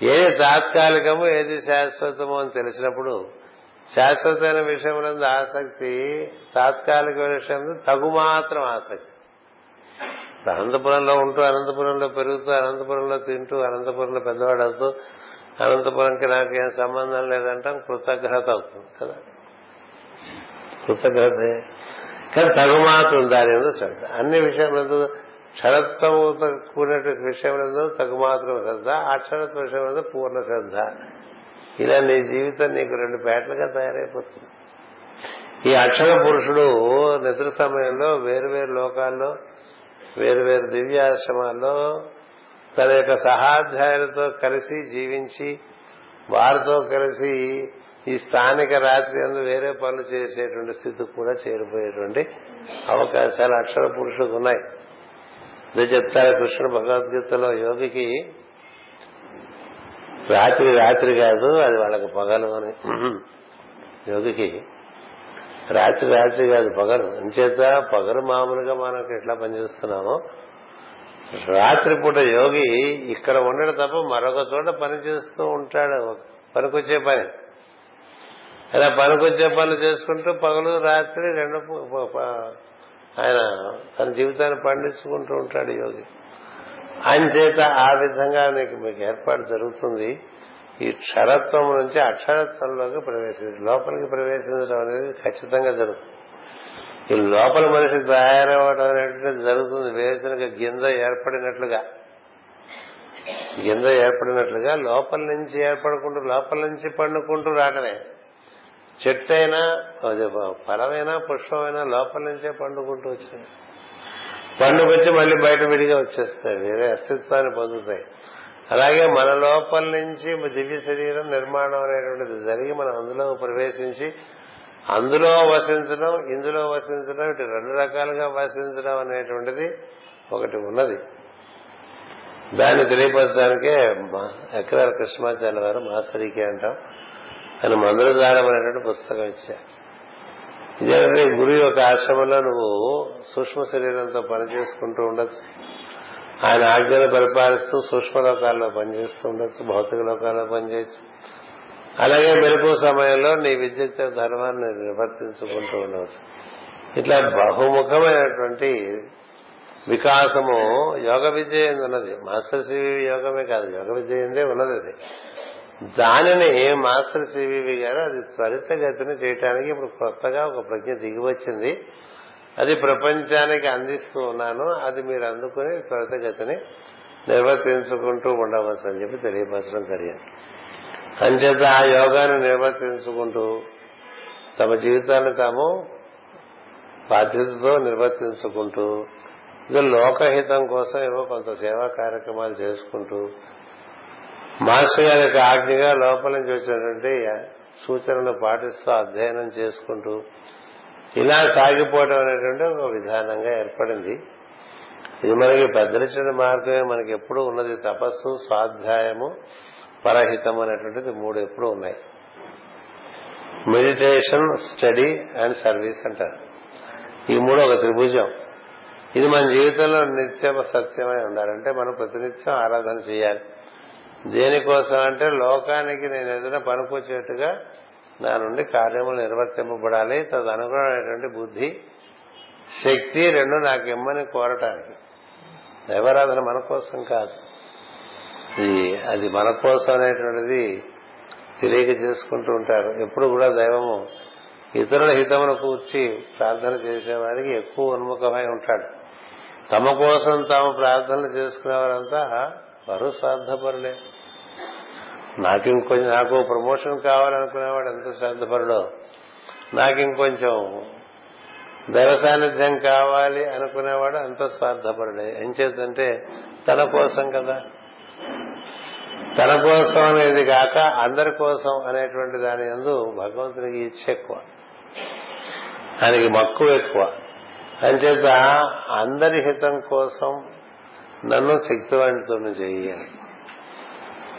ఏది తాత్కాలికము ఏది శాశ్వతము అని తెలిసినప్పుడు శాశ్వతమైన విషయంలో ఆసక్తి తాత్కాలిక విషయంలో తగు మాత్రం ఆసక్తి. అనంతపురంలో ఉంటూ అనంతపురంలో పెరుగుతూ అనంతపురంలో తింటూ అనంతపురంలో పెద్దవాడు అవుతూ అనంతపురంకి నాకు ఏం సంబంధం లేదంటాం కృతజ్ఞత అవుతుంది కదా. కృతజ్ఞతే. కానీ తగుమాత్రం దాని శ్రద్ధ అన్ని విషయంలో క్షరత్వముతో కూడినటువంటి విషయములందు తగుమాత్రం శ్రద్ధ అక్షరత్వ విషయంలో పూర్ణ శ్రద్ధ. ఇలా నీ జీవితం నీకు రెండు పేటలుగా తయారైపోతుంది. ఈ అక్షర పురుషుడు నిద్ర సమయంలో వేరు వేరు లోకాల్లో వేరు వేరు దివ్యాశ్రమాల్లో తన యొక్క సహాధ్యాయులతో కలిసి జీవించి వారితో కలిసి ఈ స్థానిక రాత్రి అందు వేరే పనులు చేసేటువంటి స్థితికి కూడా చేరిపోయేటువంటి అవకాశాలు అక్షర పురుషులకు ఉన్నాయి. అదే చెప్తారు కృష్ణుడు భగవద్గీతలో యోగికి రాత్రి రాత్రి కాదు అది వాళ్ళకి పగలు అని. యోగికి రాత్రి రాత్రి కాదు పగలు. అంచేత పగలు మామూలుగా మనం ఎట్లా పనిచేస్తున్నామో రాత్రిపూట యోగి ఇక్కడ ఉండడం తప్ప మరొక చోట పని చేస్తూ ఉంటాడు పనికొచ్చే పని. అలా పనికొచ్చే పనులు చేసుకుంటూ పగలు రాత్రి రెండు ఆయన తన జీవితాన్ని పండించుకుంటూ ఉంటాడు యోగి అంచేత ఆ విధంగా నీకు మీకు ఏర్పాటు జరుగుతుంది. ఈ క్షరత్వం నుంచి అక్షరత్వంలోకి ప్రవేశించడం లోపలికి ప్రవేశించడం అనేది ఖచ్చితంగా జరుగుతుంది. ఈ లోపల మనిషి తయారవడం అనేటువంటిది జరుగుతుంది. వేసిన గింజ ఏర్పడినట్లుగా. గింజ ఏర్పడినట్లుగా లోపల నుంచి ఏర్పడుకుంటూ లోపల నుంచి పండుకుంటూ రావడమే. చెట్టు అయినా ఫలమైనా పుష్పమైనా లోపల నుంచే పండుకుంటూ వచ్చినాయి పండుకొచ్చి మళ్ళీ బయట విడిగా వచ్చేస్తాయి. వేరే అస్తిత్వాన్ని పొందుతాయి. అలాగే మన లోపల నుంచి దివ్య శరీరం నిర్మాణం అనేటువంటిది జరిగి మనం అందులో ప్రవేశించి అందులో వసించడం ఇందులో వసించడం ఇటు రెండు రకాలుగా వసించడం అనేటువంటిది ఒకటి ఉన్నది. దాన్ని తెలియపరచడానికే ఎకరాల కృష్ణాచార్య వారు మాస్టరీకి అంటాం. ఆయన మందులదారం అనేటువంటి పుస్తకం ఇచ్చా ఇదేంటంటే గురు యొక్క ఆశ్రమంలో నువ్వు సూక్ష్మ శరీరంతో పనిచేసుకుంటూ ఉండొచ్చు. ఆయన ఆజ్ఞలు పరిపాలిస్తూ సూక్ష్మ లోకాల్లో పనిచేస్తూ ఉండొచ్చు భౌతిక లోకాల్లో పనిచేయచ్చు. అలాగే మెరుపు సమయంలో నీ విద్యుత్ ధర్మాన్ని నిర్వర్తించుకుంటూ ఉండవచ్చు. ఇట్లా బహుముఖమైనటువంటి వికాసము యోగ విద్య ఉన్నది మాస్టర్ సివి యోగమే కాదు యోగ విద్య ఉన్నది అది? దానిని మాస్టర్ సివివి గారు అది త్వరితగతిని చేయటానికి ఇప్పుడు కొత్తగా ఒక ప్రజ్ఞ దిగివచ్చింది. అది ప్రపంచానికి అందిస్తూ ఉన్నాను. అది మీరు అందుకుని త్వరితగతిని నిర్వర్తించుకుంటూ ఉండవచ్చు అని చెప్పి తెలియపరచడం జరిగింది. అంచేత ఆ యోగాన్ని నిర్వర్తించుకుంటూ తమ జీవితాన్ని తాము బాధ్యతతో నిర్వర్తించుకుంటూ లోకహితం కోసం ఏవో కొంత సేవా కార్యక్రమాలు చేసుకుంటూ మాస్టర్ గారి యొక్క ఆజ్ఞగా లోపల నుంచి వచ్చినటువంటి సూచనలు పాటిస్తూ అధ్యయనం చేసుకుంటూ ఇలా సాగిపోవడం అనేటువంటి ఒక విధానంగా ఏర్పడింది. ఇది మనకి పెద్దలిచ్చిన మార్గమే మనకి ఎప్పుడూ ఉన్నది తపస్సు స్వాధ్యాయము పరహితం అనేటువంటిది మూడు ఎప్పుడూ ఉన్నాయి. మెడిటేషన్ స్టడీ అండ్ సర్వీస్ అంటారు. ఈ మూడు ఒక త్రిభుజం. ఇది మన జీవితంలో నిత్య సత్యమై ఉండాలంటే మనం ప్రతినిత్యం ఆరాధన చేయాలి. దేనికోసం అంటే లోకానికి నేను ఏదైనా పనికొచ్చేట్టుగా నా నుండి కార్యములు నిర్వర్తింపబడాలి తదనుగుణమైనటువంటి బుద్ధి శక్తి రెండు నాకు ఇమ్మని కోరటానికి. దైవారాధన మన కోసం కాదు. అది మన కోసం అనేటువంటిది తెలియక చేసుకుంటూ ఉంటారు. ఎప్పుడు కూడా దైవము ఇతరుల హితమును కూర్చి ప్రార్థన చేసేవారికి ఎక్కువ ఉన్ముఖమై ఉంటాడు. తమ కోసం తాము ప్రార్థనలు చేసుకునేవారంతా వారు స్వార్థపరులే నాకు ఇంకొంచెం నాకు ప్రమోషన్ కావాలనుకునేవాడు ఎంత శ్రద్ధపరుడో. నాకు ఇంకొంచెం దైవ సాన్నిధ్యం కావాలి అనుకునేవాడు అంత స్వార్థపరుడే. ఏం చేద్దంటే తన కోసం కదా. తన కోసం అనేది కాక అందరి కోసం అనేటువంటి దాని ఎందు భగవంతునికి ఇచ్చ ఎక్కువ. ఆయనకి మక్కువ ఎక్కువ. అంచేత అందరి హితం కోసం నన్ను శక్తివంతుని చేయాలి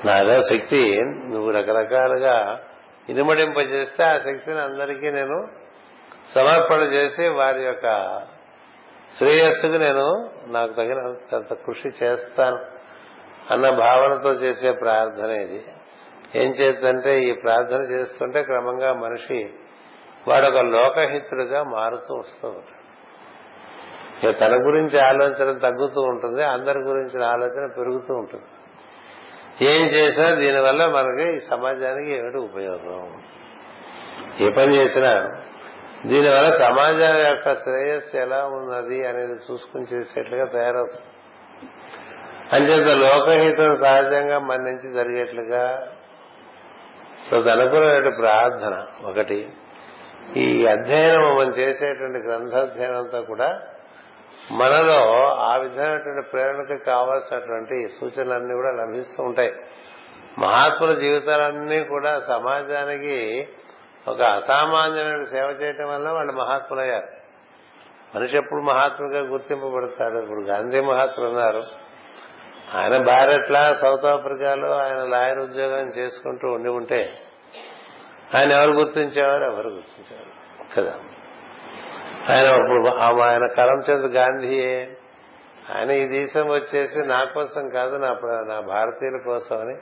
నాలో శక్తి. నువ్వు రకరకాలుగా ఇనుమడింపజేస్తే ఆ శక్తిని అందరికీ నేను సమర్పణ చేసి వారి యొక్క శ్రేయస్సుకు నేను నాకు తగినంత కృషి చేస్తాను అన్న భావనతో చేసే ప్రార్థన ఇది. ఏం చేద్దంటే ఈ ప్రార్థన చేస్తుంటే క్రమంగా మనిషి వాడొక లోకహితుడుగా మారుతూ వస్తూ ఉంటాడు తన గురించి ఆలోచన తగ్గుతూ ఉంటుంది అందరి గురించిన ఆలోచన పెరుగుతూ ఉంటుంది. ఏం చేసినా దీనివల్ల మనకి ఈ సమాజానికి ఏమిటి ఉపయోగం? ఏ పని చేసినా దీనివల్ల సమాజం యొక్క శ్రేయస్సు ఎలా ఉన్నది అనేది చూసుకుని చేసేట్లుగా తయారవుతుంది. అంచేత లోకహితం సహజంగా మన నుంచి జరిగేట్లుగా తదనుకూలమైన ప్రార్థన ఒకటి. ఈ అధ్యయనం మనం చేసేటువంటి గ్రంథాధ్యయనంతో కూడా మనలో ఆ విధమైనటువంటి ప్రేరణకు కావాల్సినటువంటి సూచనలన్నీ కూడా లభిస్తూ ఉంటాయి. మహాత్ముల జీవితాలన్నీ కూడా సమాజానికి ఒక అసామాన్యమైన సేవ చేయటం వల్ల వాళ్ళు మహాత్ములయ్యారు. మనిషి ఎప్పుడు మహాత్ముగా గుర్తింపబడతాడు? ఇప్పుడు గాంధీ మహాత్ములు ఉన్నారు. ఆయన భారత్లా సౌత్ ఆఫ్రికాలో ఆయన లాయర్ ఉద్యోగం చేసుకుంటూ ఉండి ఉంటే ఆయన ఎవరు గుర్తించేవారు? ఎవరు గుర్తించేవారు? కదా. ఆయన ఇప్పుడు ఆయన కరంచంద్ గాంధీయే. ఆయన ఈ దేశం వచ్చేసి నా కోసం కాదు నా నా భారతీయుల కోసం అని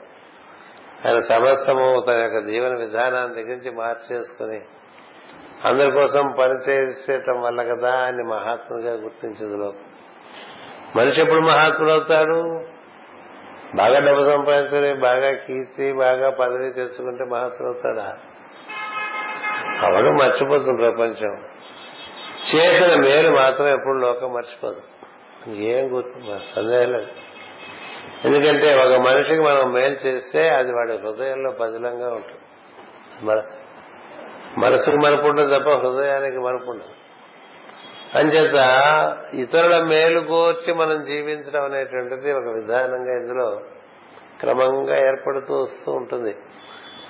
ఆయన సమస్తము తన యొక్క జీవన విధానాన్ని దగ్గరించి మార్చేసుకుని అందరి కోసం పనిచేసేయటం వల్ల కదా ఆయన మహాత్ముడిగా గుర్తించదులో మనిషి ఎప్పుడు మహాత్ముడు అవుతాడు? బాగా డబ్బు సంపాదించుకుని బాగా కీర్తి బాగా పదవి తెచ్చుకుంటే మహాత్ముడు అవుతాడా? అవడం మర్చిపోతుంది ప్రపంచం. చేసిన మేలు మాత్రం ఎప్పుడు లోకం మర్చిపోదు. ఏం గుర్తు సందేహం లేదు. ఎందుకంటే ఒక మనిషికి మనం మేలు చేస్తే అది వాడి హృదయంలో పదిలంగా ఉంటుంది. మనసుకు మనపు ఉండదు తప్ప హృదయానికి మరపుండదు. అంచేత ఇతరుల మేలు కోర్చి మనం జీవించడం అనేటువంటిది ఒక విధానంగా ఇందులో క్రమంగా ఏర్పడుతూ వస్తూ ఉంటుంది.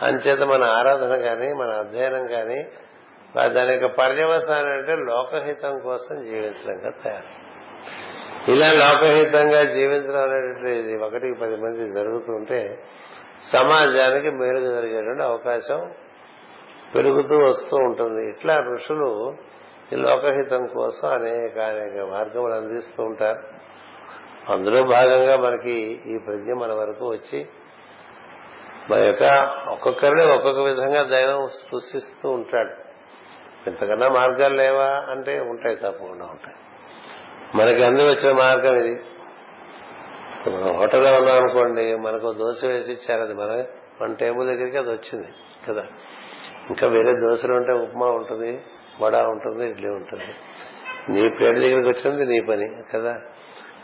అంచేత మన ఆరాధన కానీ మన అధ్యయనం కానీ దాని యొక్క పర్యవసానం అంటే లోకహితం కోసం జీవించడంగా తయారు. ఇలా లోకహితంగా జీవించడం అనేటువంటి ఒకటికి పది మంది జరుగుతుంటే సమాజానికి మెరుగు జరిగేటువంటి అవకాశం పెరుగుతూ వస్తూ ఉంటుంది. ఇట్లా ఋషులు ఈ లోకహితం కోసం అనేక అనేక మార్గములు అందిస్తూ ఉంటారు. అందులో భాగంగా మనకి ఈ ప్రజ్ఞ మన వరకు వచ్చి మన యొక్క ఒక్కొక్కరిని ఒక్కొక్క విధంగా దైవం స్పృశిస్తూ ఉంటాడు. ఇంతకన్నా మార్గాలు లేవా అంటే ఉంటాయి తప్పకుండా ఉంటాయి. మనకి అంది వచ్చిన మార్గం ఇది. మనం హోటల్లో ఉన్నాం అనుకోండి మనకు దోశ వేసి ఇచ్చారు అది మన మన టేబుల్ దగ్గరికి అది వచ్చింది కదా. ఇంకా వేరే దోశలు ఉంటే ఉప్మా ఉంటుంది వడ ఉంటుంది ఇడ్లీ ఉంటుంది. నీ ప్లేట్ దగ్గరికి వచ్చింది నీ పని కదా.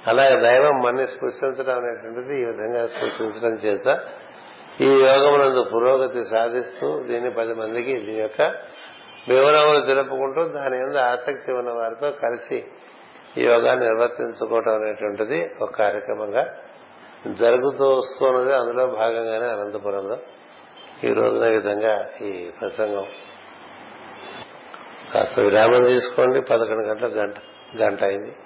అలాగే దైవం మన్ని స్పృశించడం అనేటువంటిది ఈ విధంగా స్పృశించడం చేత ఈ యోగమునందు పురోగతి సాధిస్తూ దీన్ని పది మందికి దీని యొక్క వివరములు తెలుపుకుంటూ దాని మీద ఆసక్తి ఉన్న వారితో కలిసి ఈ యోగాన్ని నిర్వర్తించుకోవటం అనేటువంటిది ఒక కార్యక్రమంగా జరుగుతూ వస్తున్నది. అందులో భాగంగానే అనంతపురంలో ఈ రోజున విధంగా ఈ ప్రసంగం. కాస్త విరామం తీసుకోండి. పదకొండు గంటల గంట గంట అయింది.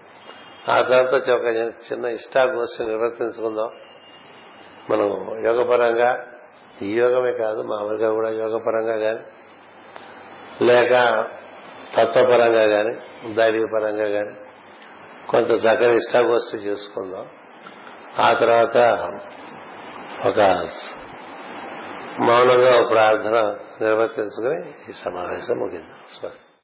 ఆ తర్వాత ఒక చిన్న ఇష్టాగోష్ఠి నిర్వర్తించుకుందాం. మనం యోగపరంగా ఈ యోగమే కాదు మామూలుగా కూడా యోగపరంగా కానీ లేక తత్వపరంగా కానీ దైవీపరంగా కానీ కొంత చక్కని ఇష్టాగోష్ఠి చేసుకుందాం. ఆ తర్వాత ఒక మౌనంగా ప్రార్థన నిర్వర్తించుకుని ఈ సమావేశం ముగిందాం. స్వస్తి.